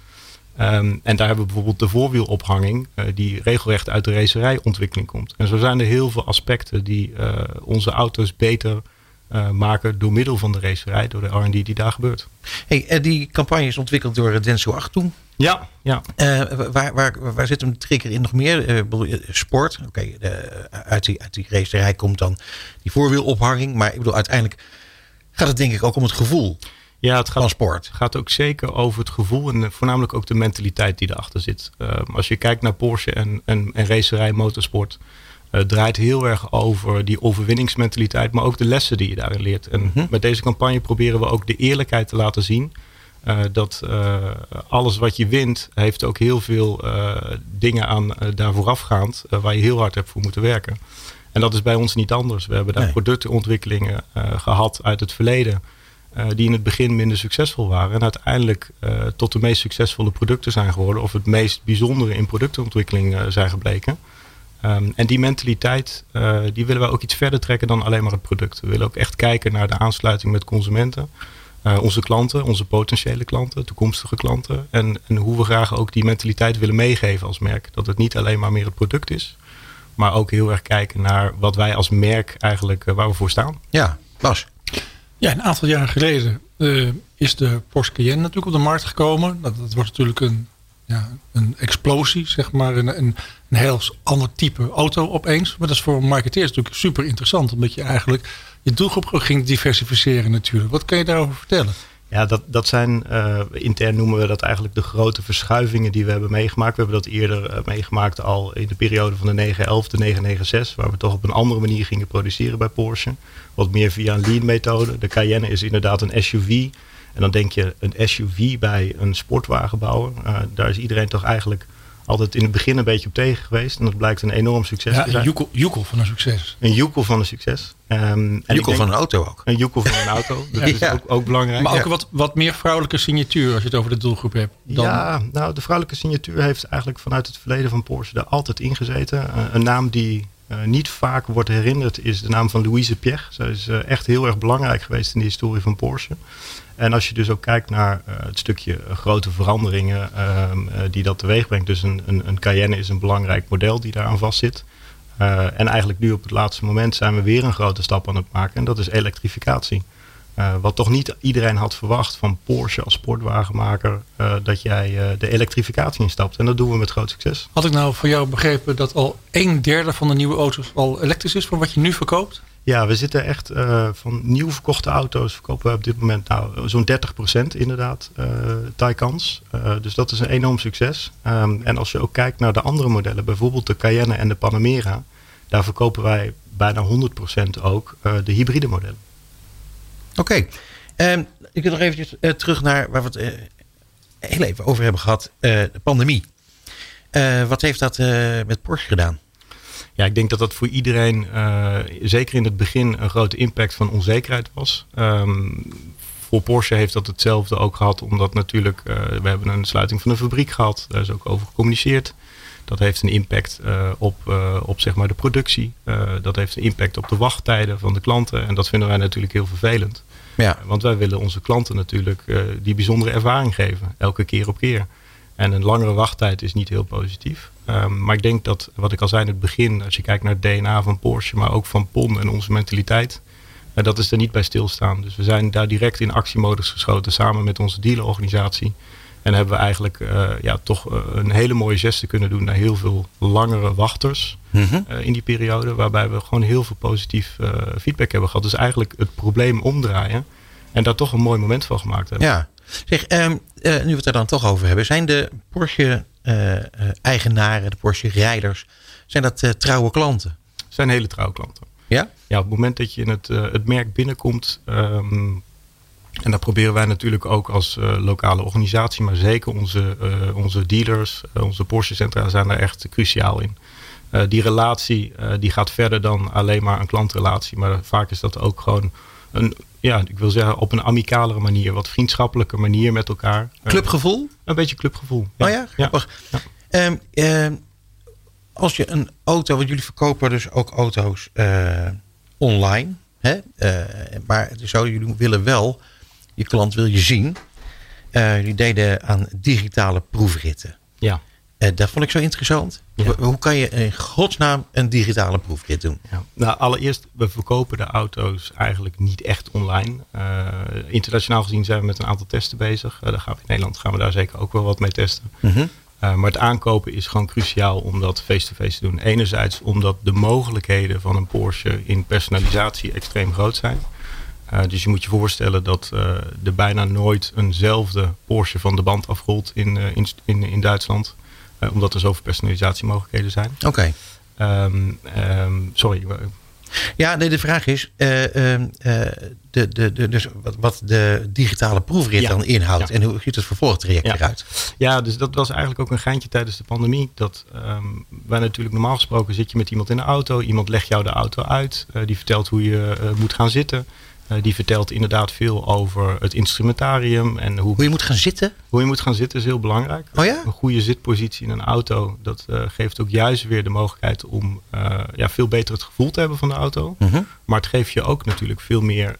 Um, en daar hebben we bijvoorbeeld de voorwielophanging, die regelrecht uit de racerijontwikkeling komt. En zo zijn er heel veel aspecten die onze auto's beter eh, maken door middel van de racerij, door de R&D die daar gebeurt. Hey, eh, die campagne is ontwikkeld door eh, Denso 8 toen. Ja, ja. Waar, waar, waar zit hem de trigger in nog meer? Bedoel je, sport. Oké, uit, die, uit die racerij komt dan die voorwielophanging. Maar ik bedoel, uiteindelijk gaat het denk ik ook om het gevoel Ja, het gaat, van sport. Gaat ook zeker over het gevoel en voornamelijk ook de mentaliteit die erachter zit. Uh, als je kijkt naar Porsche en, en, en racerij, motorsport, uh, draait heel erg over die overwinningsmentaliteit, maar ook de lessen die je daarin leert. En Mhm. met deze campagne proberen we ook de eerlijkheid te laten zien. Uh, dat uh, alles wat je wint, heeft ook heel veel uh, dingen aan daar voorafgaand, waar je heel hard hebt voor moeten werken. En dat is bij ons niet anders. We hebben daar nee. productontwikkelingen gehad uit het verleden. Die in het begin minder succesvol waren. En uiteindelijk tot de meest succesvolle producten zijn geworden. Of het meest bijzondere in productontwikkeling zijn gebleken. Um, en die mentaliteit, die willen we ook iets verder trekken dan alleen maar het product. We willen ook echt kijken naar de aansluiting met consumenten. onze klanten, onze potentiële klanten, toekomstige klanten. En, en hoe we graag ook die mentaliteit willen meegeven als merk. Dat het niet alleen maar meer het product is. Maar ook heel erg kijken naar wat wij als merk eigenlijk, waar we voor staan. Ja, Bas. Ja, een aantal jaren geleden uh, is de Porsche Cayenne natuurlijk op de markt gekomen. Dat, dat was natuurlijk een, ja, een explosie, zeg maar. Een, een, een heel ander type auto opeens. Maar dat is voor marketeers natuurlijk super interessant. Omdat je eigenlijk je doelgroep ging diversificeren natuurlijk. Wat kan je daarover vertellen? Ja, dat, dat zijn, uh, intern noemen we dat eigenlijk de grote verschuivingen die we hebben meegemaakt. We hebben dat eerder uh, meegemaakt al in de periode van de 911, de 996, waar we toch op een andere manier gingen produceren bij Porsche. Wat meer via een lean methode. De Cayenne is inderdaad een SUV. En dan denk je een SUV bij een sportwagenbouwer. Uh, daar is iedereen toch eigenlijk altijd in het begin een beetje op tegen geweest. En dat blijkt een enorm succes ja, te zijn. Een joekel, joekel van een succes. Een joekel van een succes. Um, een joekel van een auto ook. Een joekel van een auto. Dat ja. is ook, ook, belangrijk. Maar ook ja. wat, wat meer vrouwelijke signatuur als je het over de doelgroep hebt. Dan... Ja, nou de vrouwelijke signatuur heeft eigenlijk vanuit het verleden van Porsche er altijd in gezeten. Uh, een naam die uh, niet vaak wordt herinnerd is de naam van Louise Piech. Zij is uh, echt heel erg belangrijk geweest in de historie van Porsche. En als je dus ook kijkt naar uh, het stukje grote veranderingen uh, die dat teweeg brengt. Dus een, een, een, Cayenne is een belangrijk model die daaraan vastzit. En eigenlijk nu op het laatste moment zijn we weer een grote stap aan het maken. En dat is elektrificatie. Wat toch niet iedereen had verwacht van Porsche als sportwagenmaker. Dat jij de elektrificatie instapt. En dat doen we met groot succes. Had ik nou van jou begrepen dat al een derde van de nieuwe auto's al elektrisch is van wat je nu verkoopt? Ja, we zitten echt uh, van nieuw verkochte auto's verkopen we op dit moment nou zo'n 30% inderdaad uh, Taycans. Uh, dus dat is een enorm succes. Um, en als je ook kijkt naar de andere modellen, bijvoorbeeld de Cayenne en de Panamera, daar verkopen wij bijna 100% ook de hybride modellen. Oké, um, ik wil nog eventjes terug naar waar we het heel even over hebben gehad, de pandemie. wat heeft dat met Porsche gedaan? Ja, ik denk dat dat voor iedereen, uh, zeker in het begin, een grote impact van onzekerheid was. Um, voor Porsche heeft dat hetzelfde ook gehad, omdat natuurlijk, uh, we hebben een sluiting van de fabriek gehad. Daar is ook over gecommuniceerd. Dat heeft een impact uh, op, op zeg maar de productie. dat heeft een impact op de wachttijden van de klanten. En dat vinden wij natuurlijk heel vervelend. Ja. want wij willen onze klanten natuurlijk die bijzondere ervaring geven, elke keer op keer. En een langere wachttijd is niet heel positief. Um, maar ik denk dat, wat ik al zei in het begin, als je kijkt naar het DNA van Porsche, maar ook van PON en onze mentaliteit, uh, dat is er niet bij stilstaan. Dus we zijn daar direct in actiemodus geschoten samen met onze dealerorganisatie. En hebben we eigenlijk uh, ja, toch uh, een hele mooie geste kunnen doen naar heel veel langere wachters mm -hmm. in die periode. Waarbij we gewoon heel veel positief feedback hebben gehad. Dus eigenlijk het probleem omdraaien en daar toch een mooi moment van gemaakt hebben. Ja, Zeg, um, uh, nu we het er dan toch over hebben. Zijn de Porsche-eigenaren, uh, de Porsche-rijders... zijn dat trouwe klanten? zijn hele trouwe klanten. Ja? Ja, op het moment dat je in het, het merk binnenkomt... Um, en daar proberen wij natuurlijk ook als lokale organisatie... maar zeker onze, onze dealers, onze Porsche-centra zijn daar echt cruciaal in. die relatie die gaat verder dan alleen maar een klantrelatie. Maar vaak is dat ook gewoon een ja, ik wil zeggen op een amicalere manier, wat vriendschappelijke manier met elkaar. Clubgevoel? Uh, een beetje clubgevoel. Ja. Oh ja, grappig. Ja. Ja. Um, uh, als je een auto, want jullie verkopen dus ook auto's uh, online, hè? maar zo, jullie willen wel, je klant wil je zien. jullie deden aan digitale proefritten. Ja. Eh, dat vond ik zo interessant. Ja. Hoe kan je in godsnaam een digitale proefrit doen? Ja. Nou, allereerst, we verkopen de auto's eigenlijk niet echt online. Eh, internationaal gezien zijn we met een aantal testen bezig. Eh, daar gaan we in Nederland gaan we daar zeker ook wel wat mee testen. Mhm. Uh, maar het aankopen is gewoon cruciaal om dat face-to-face te doen. Enerzijds omdat de mogelijkheden van een Porsche in personalisatie extreem groot zijn. Dus je moet je voorstellen dat er bijna nooit eenzelfde Porsche van de band afrolt in, in, in, in Duitsland. Omdat er zoveel personalisatiemogelijkheden zijn. Oké. Okay. Um, um, sorry. Ja, nee, de vraag is uh, uh, de, de, de, dus wat, wat de digitale proefrit Ja. dan inhoudt. Ja. En hoe ziet het vervolgtraject Ja. eruit? Ja, dus dat was eigenlijk ook een geintje tijdens de pandemie. Dat ehm wij natuurlijk normaal gesproken zit je met iemand in de auto. Iemand legt jou de auto uit. eh, die vertelt hoe je eh, moet gaan zitten. Eh, die vertelt inderdaad veel over het instrumentarium. En hoe, Hoe je moet gaan zitten? hoe je moet gaan zitten is heel belangrijk. Oh ja? Een goede zitpositie in een auto. Dat eh, geeft ook juist weer de mogelijkheid om eh, ja, veel beter het gevoel te hebben van de auto. Mhm. Maar het geeft je ook natuurlijk veel meer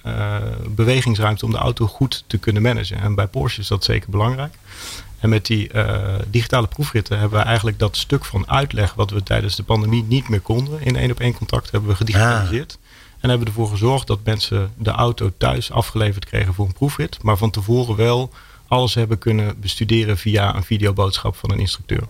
bewegingsruimte om de auto goed te kunnen managen. En bij Porsche is dat zeker belangrijk. En met die digitale proefritten hebben we eigenlijk dat stuk van uitleg wat we tijdens de pandemie niet meer konden in één op één contact hebben we gedigitaliseerd. En hebben ervoor gezorgd dat mensen de auto thuis afgeleverd kregen voor een proefrit. Maar van tevoren wel alles hebben kunnen bestuderen via een videoboodschap van een instructeur.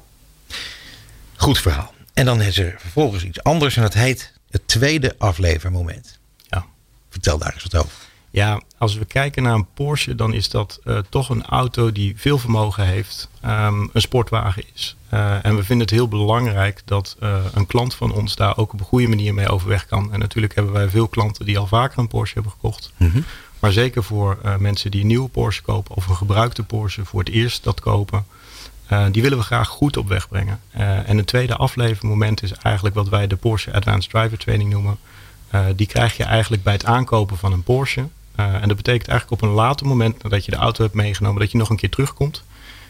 Goed verhaal. En dan is er vervolgens iets anders en dat heet het tweede aflevermoment. Ja. Vertel daar eens wat over. Ja, als we kijken naar een Porsche, dan is dat eh, toch een auto die veel vermogen heeft, ehm, een sportwagen is. Eh, en we vinden het heel belangrijk dat eh, een klant van ons daar ook op een goede manier mee overweg kan. En natuurlijk hebben wij veel klanten die al vaker een Porsche hebben gekocht. Maar zeker voor mensen die een nieuwe Porsche kopen of een gebruikte Porsche voor het eerst dat kopen. die willen we graag goed op weg brengen. En een tweede aflevermoment is eigenlijk wat wij de Porsche Advanced Driver Training noemen. Die krijg je eigenlijk bij het aankopen van een Porsche. Eh, en dat betekent eigenlijk op een later moment nadat je de auto hebt meegenomen, dat je nog een keer terugkomt.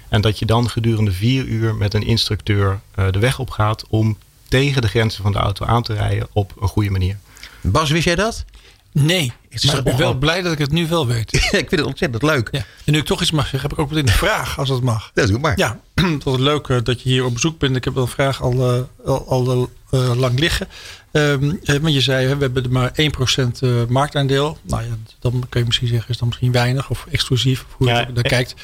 En dat je dan gedurende vier uur met een instructeur eh, de weg op gaat om tegen de grenzen van de auto aan te rijden op een goede manier. Bas, wist jij dat? Nee, is maar ik ben wel blij dat ik het nu wel weet. ik vind het ontzettend leuk. Ja. En nu ik toch iets mag zeggen, heb ik ook meteen een vraag, als dat mag. Dat doe maar. Ja, het was leuk eh, dat je hier op bezoek bent. Ik heb wel een vraag al, eh, al, al eh, lang liggen. Ehm, eh, want je zei, we hebben er maar 1% eh, marktaandeel. Nou ja, dan kun je misschien zeggen, is dan misschien weinig of exclusief. Of hoe je Ja, naar kijkt.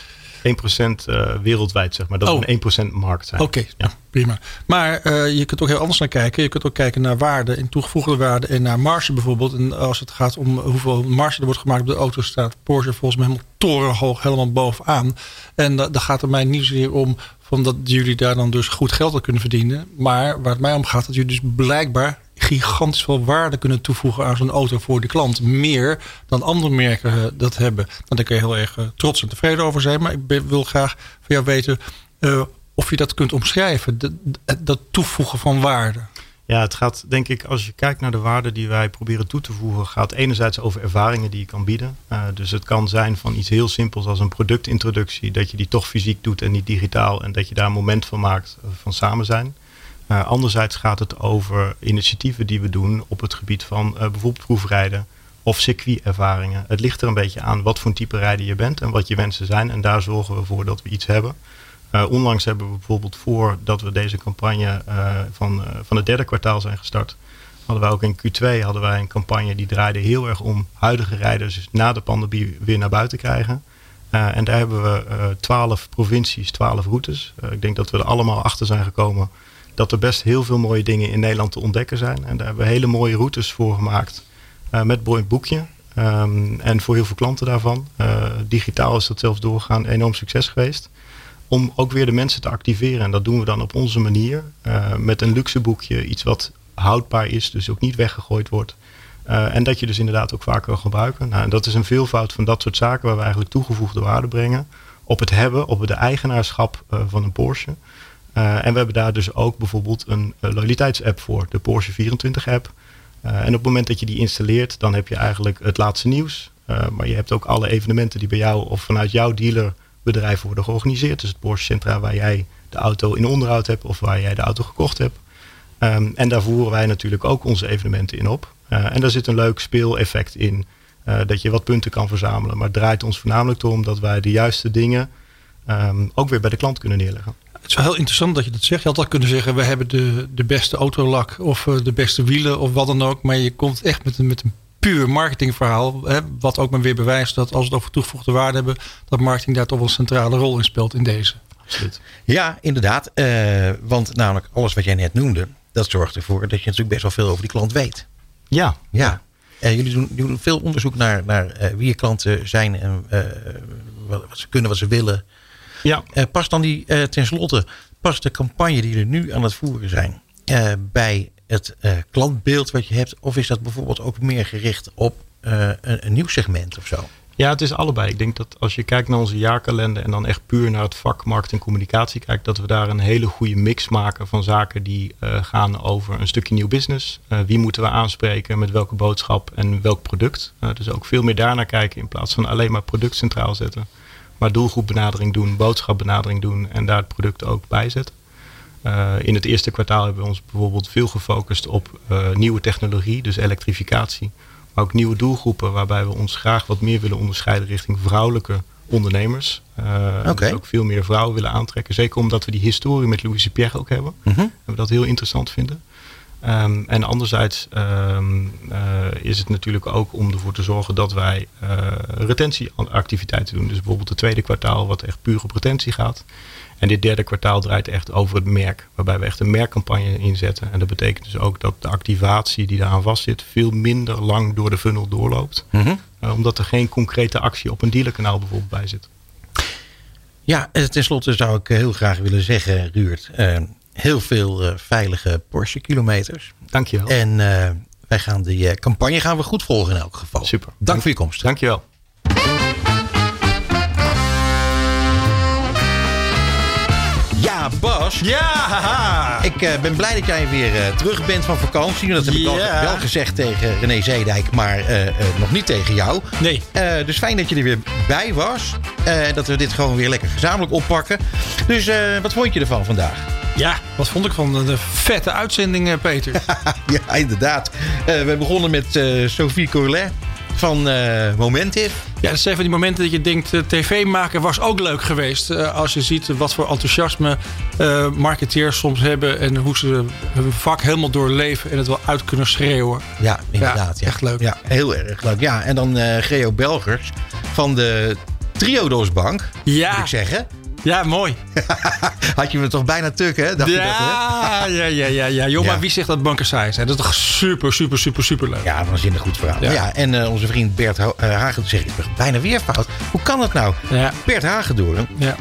1% eh, wereldwijd, zeg maar. Dat Oh. is een 1% markt zijn. Oké, nou, prima. Maar eh, je kunt ook heel anders naar kijken. Je kunt ook kijken naar waarde en toegevoegde waarde en naar marge bijvoorbeeld. En als het gaat om hoeveel marge er wordt gemaakt op de auto, staat Porsche volgens mij helemaal torenhoog, helemaal bovenaan. En da- daar gaat het mij niet zozeer om van dat jullie daar dan dus goed geld aan kunnen verdienen. Maar waar het mij om gaat, dat jullie dus blijkbaar gigantisch veel waarde kunnen toevoegen aan zo'n auto voor de klant. Meer dan andere merken eh, dat hebben. Nou, daar kun je heel erg eh, trots en tevreden over zijn. Maar ik wil graag van jou weten of je dat kunt omschrijven. Dat, dat toevoegen van waarde. Ja, het gaat denk ik, als je kijkt naar de waarde die wij proberen toe te voegen, gaat enerzijds over ervaringen die je kan bieden. Uh, dus het kan zijn van iets heel simpels als een productintroductie, dat je die toch fysiek doet en niet digitaal en dat je daar een moment van maakt uh, van samen zijn. Uh, anderzijds gaat het over initiatieven die we doen op het gebied van bijvoorbeeld proefrijden of circuitervaringen. Het ligt er een beetje aan wat voor type rijder je bent en wat je wensen zijn. En daar zorgen we voor dat we iets hebben. Uh, onlangs hebben we bijvoorbeeld voordat we deze campagne uh, van, uh, van het derde kwartaal zijn gestart, hadden wij ook in Q2 hadden wij een campagne die draaide heel erg om huidige rijders na de pandemie weer naar buiten krijgen. En daar hebben we twaalf provincies, twaalf routes. Ik denk dat we er allemaal achter zijn gekomen dat er best heel veel mooie dingen in Nederland te ontdekken zijn. En daar hebben we hele mooie routes voor gemaakt met Boy Boekje. Um, en voor heel veel klanten daarvan. Digitaal is dat zelfs doorgaan enorm succes geweest. Om ook weer de mensen te activeren. En dat doen we dan op onze manier. Uh, met een luxe boekje. Iets wat houdbaar is. Dus ook niet weggegooid wordt. Uh, en dat je dus inderdaad ook vaker kan gebruiken. Nou, en dat is een veelvoud van dat soort zaken waar we eigenlijk toegevoegde waarde brengen. Op het hebben, op de eigenaarschap uh, van een Porsche. En we hebben daar dus ook bijvoorbeeld een loyaliteitsapp voor. De Porsche 24 app. En op het moment dat je die installeert, dan heb je eigenlijk het laatste nieuws. maar je hebt ook alle evenementen die bij jou of vanuit jouw dealerbedrijf worden georganiseerd. Dus het Porsche Centra waar jij de auto in onderhoud hebt of waar jij de auto gekocht hebt. Um, en daar voeren wij natuurlijk ook onze evenementen in op. en daar zit een leuk speeleffect in. dat je wat punten kan verzamelen. Maar het draait ons voornamelijk om dat wij de juiste dingen um, ook weer bij de klant kunnen neerleggen. Het is wel heel interessant dat je dat zegt. Je had al kunnen zeggen, we hebben de, de beste autolak of eh, de beste wielen of wat dan ook. Maar je komt echt met een, met een puur marketingverhaal. Hè, wat ook maar weer bewijst dat als we het over toegevoegde waarde hebben, dat marketing daar toch wel een centrale rol in speelt in deze. Absoluut. Ja, inderdaad. Eh, want namelijk alles wat jij net noemde, dat zorgt ervoor dat je natuurlijk best wel veel over die klant weet. Ja. Ja. Uh, jullie, doen, jullie doen veel onderzoek naar, naar uh, wie je klanten zijn en wat, wat, ze kunnen, wat ze willen. Ja. past dan die, tenslotte, past de campagne die er nu aan het voeren zijn bij het klantbeeld wat je hebt? Of is dat bijvoorbeeld ook meer gericht op een, een nieuw segment of zo? Ja, het is allebei. Ik denk dat als je kijkt naar onze jaarkalender en dan echt puur naar het vak marketing en communicatie kijkt, dat we daar een hele goede mix maken van zaken die uh, gaan over een stukje nieuw business. Wie moeten we aanspreken, met welke boodschap en welk product. Dus ook veel meer daarnaar kijken in plaats van alleen maar product centraal zetten. Maar doelgroepbenadering doen, boodschapbenadering doen en daar het product ook bij zetten. In het eerste kwartaal hebben we ons bijvoorbeeld veel gefocust op nieuwe technologie, dus elektrificatie maar ook nieuwe doelgroepen waarbij we ons graag wat meer willen onderscheiden richting vrouwelijke ondernemers. Uh, okay. ook veel meer vrouwen willen aantrekken. Zeker omdat we die historie met Louise Pierre ook hebben. Mm -hmm. En we dat heel interessant vinden. Um, en anderzijds um, uh, is het natuurlijk ook om ervoor te zorgen dat wij uh, retentieactiviteiten doen. Dus bijvoorbeeld het tweede kwartaal wat echt puur op retentie gaat. En dit derde kwartaal draait echt over het merk. Waarbij we echt een merkcampagne inzetten. En dat betekent dus ook dat de activatie die daaraan vastzit... veel minder lang door de funnel doorloopt. Mm -hmm. uh, omdat er geen concrete actie op een dealerkanaal bijvoorbeeld bij zit. Ja, tenslotte zou ik heel graag willen zeggen, Ruurt... Uh, heel veel uh, veilige Porsche kilometers. Dankjewel. En wij gaan die campagne gaan we goed volgen in elk geval. Super. Dank, Dank voor je komst. Dankjewel. Ja, Bas. Ja, haha. Ik uh, ben blij dat jij weer uh, terug bent van vakantie. Dat heb ik al, wel gezegd tegen René Zeedijk, maar uh, nog niet tegen jou. Nee. dus fijn dat je er weer bij was. dat we dit gewoon weer lekker gezamenlijk oppakken. Dus wat vond je ervan vandaag? Ja, wat vond ik van de vette uitzending, Peter? ja, inderdaad. we begonnen met Sophie Corlet van Momentive. Ja, dat zijn van die momenten dat je denkt... Uh, tv maken was ook leuk geweest. Uh, als je ziet wat voor enthousiasme marketeers soms hebben... en hoe ze hun vak helemaal doorleven... en het wel uit kunnen schreeuwen. Ja, inderdaad. Ja, echt leuk. Ja, heel erg leuk. Ja, en dan Geo Belgers van de Triodos Bank, ja. moet ik zeggen. Ja, mooi. Had je me toch bijna tuk, hè? Dacht ja, je dat, ja, ja, ja, ja. Joh, Ja. maar wie zegt dat banken saai zijn? Dat is toch super, super, super, super leuk. Ja, waanzinnig goed verhaal. Ja. Ja. en uh, onze vriend Bert Ho- uh, Hagen zegt, ik bijna weer fout. Hoe kan dat nou? Ja. Bert Hagendoorn. Ja.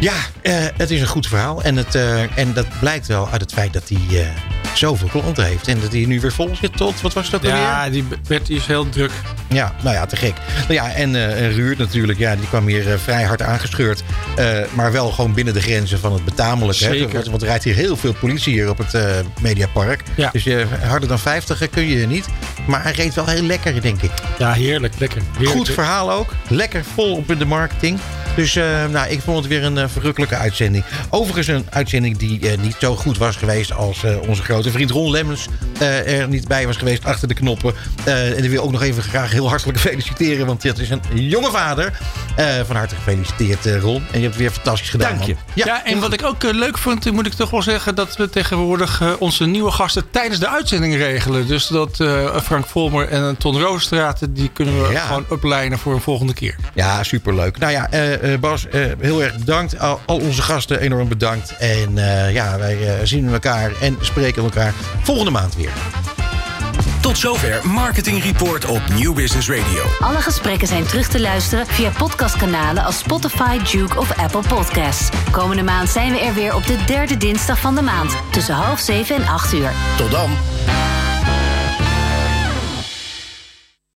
Ja, uh, het is een goed verhaal. En, het, en dat blijkt wel uit het feit dat hij zoveel klanten heeft. En dat hij nu weer vol zit tot, wat was het ook alweer? Ja, die Bert die is heel druk. Ja, nou ja, te gek. Nou ja, en uh, Ruurt natuurlijk, ja, die kwam hier uh, vrij hard aangescheurd. Uh, maar wel gewoon binnen de grenzen van het betamelijke. Hè? Zeker. Want er rijdt hier heel veel politie hier op het Mediapark. Ja. Dus uh, harder dan 50 kun je niet. Maar hij reed wel heel lekker, denk ik. Ja, heerlijk, lekker. Heerlijk. Goed verhaal ook. Lekker vol op in de marketing. Dus uh, nou, ik vond het weer een uh, verrukkelijke uitzending. Overigens een uitzending die uh, niet zo goed was geweest... als onze grote vriend Ron Lemmens er niet bij was geweest achter de knoppen. en die wil ook nog even graag heel hartelijk feliciteren... want het is een jonge vader. van harte gefeliciteerd, Ron. En je hebt het weer fantastisch gedaan. Dank je. Ja, ja, en wat ik ook leuk vond, moet ik toch wel zeggen... dat we tegenwoordig onze nieuwe gasten tijdens de uitzending regelen. Dus dat Frank Volmer en Ton Roostraat... die kunnen we Ja. gewoon uplijnen voor een volgende keer. Ja, superleuk. Nou ja, Bas, uh, heel erg bedankt. Al, al, onze gasten enorm bedankt. En uh, ja, wij zien elkaar en spreken elkaar volgende maand weer. Tot zover Marketing Report op New Business Radio. Alle gesprekken zijn terug te luisteren via podcastkanalen als Spotify, Duke of Apple Podcasts. Komende maand zijn we er weer op de derde dinsdag van de maand tussen half zeven en acht uur. Tot dan.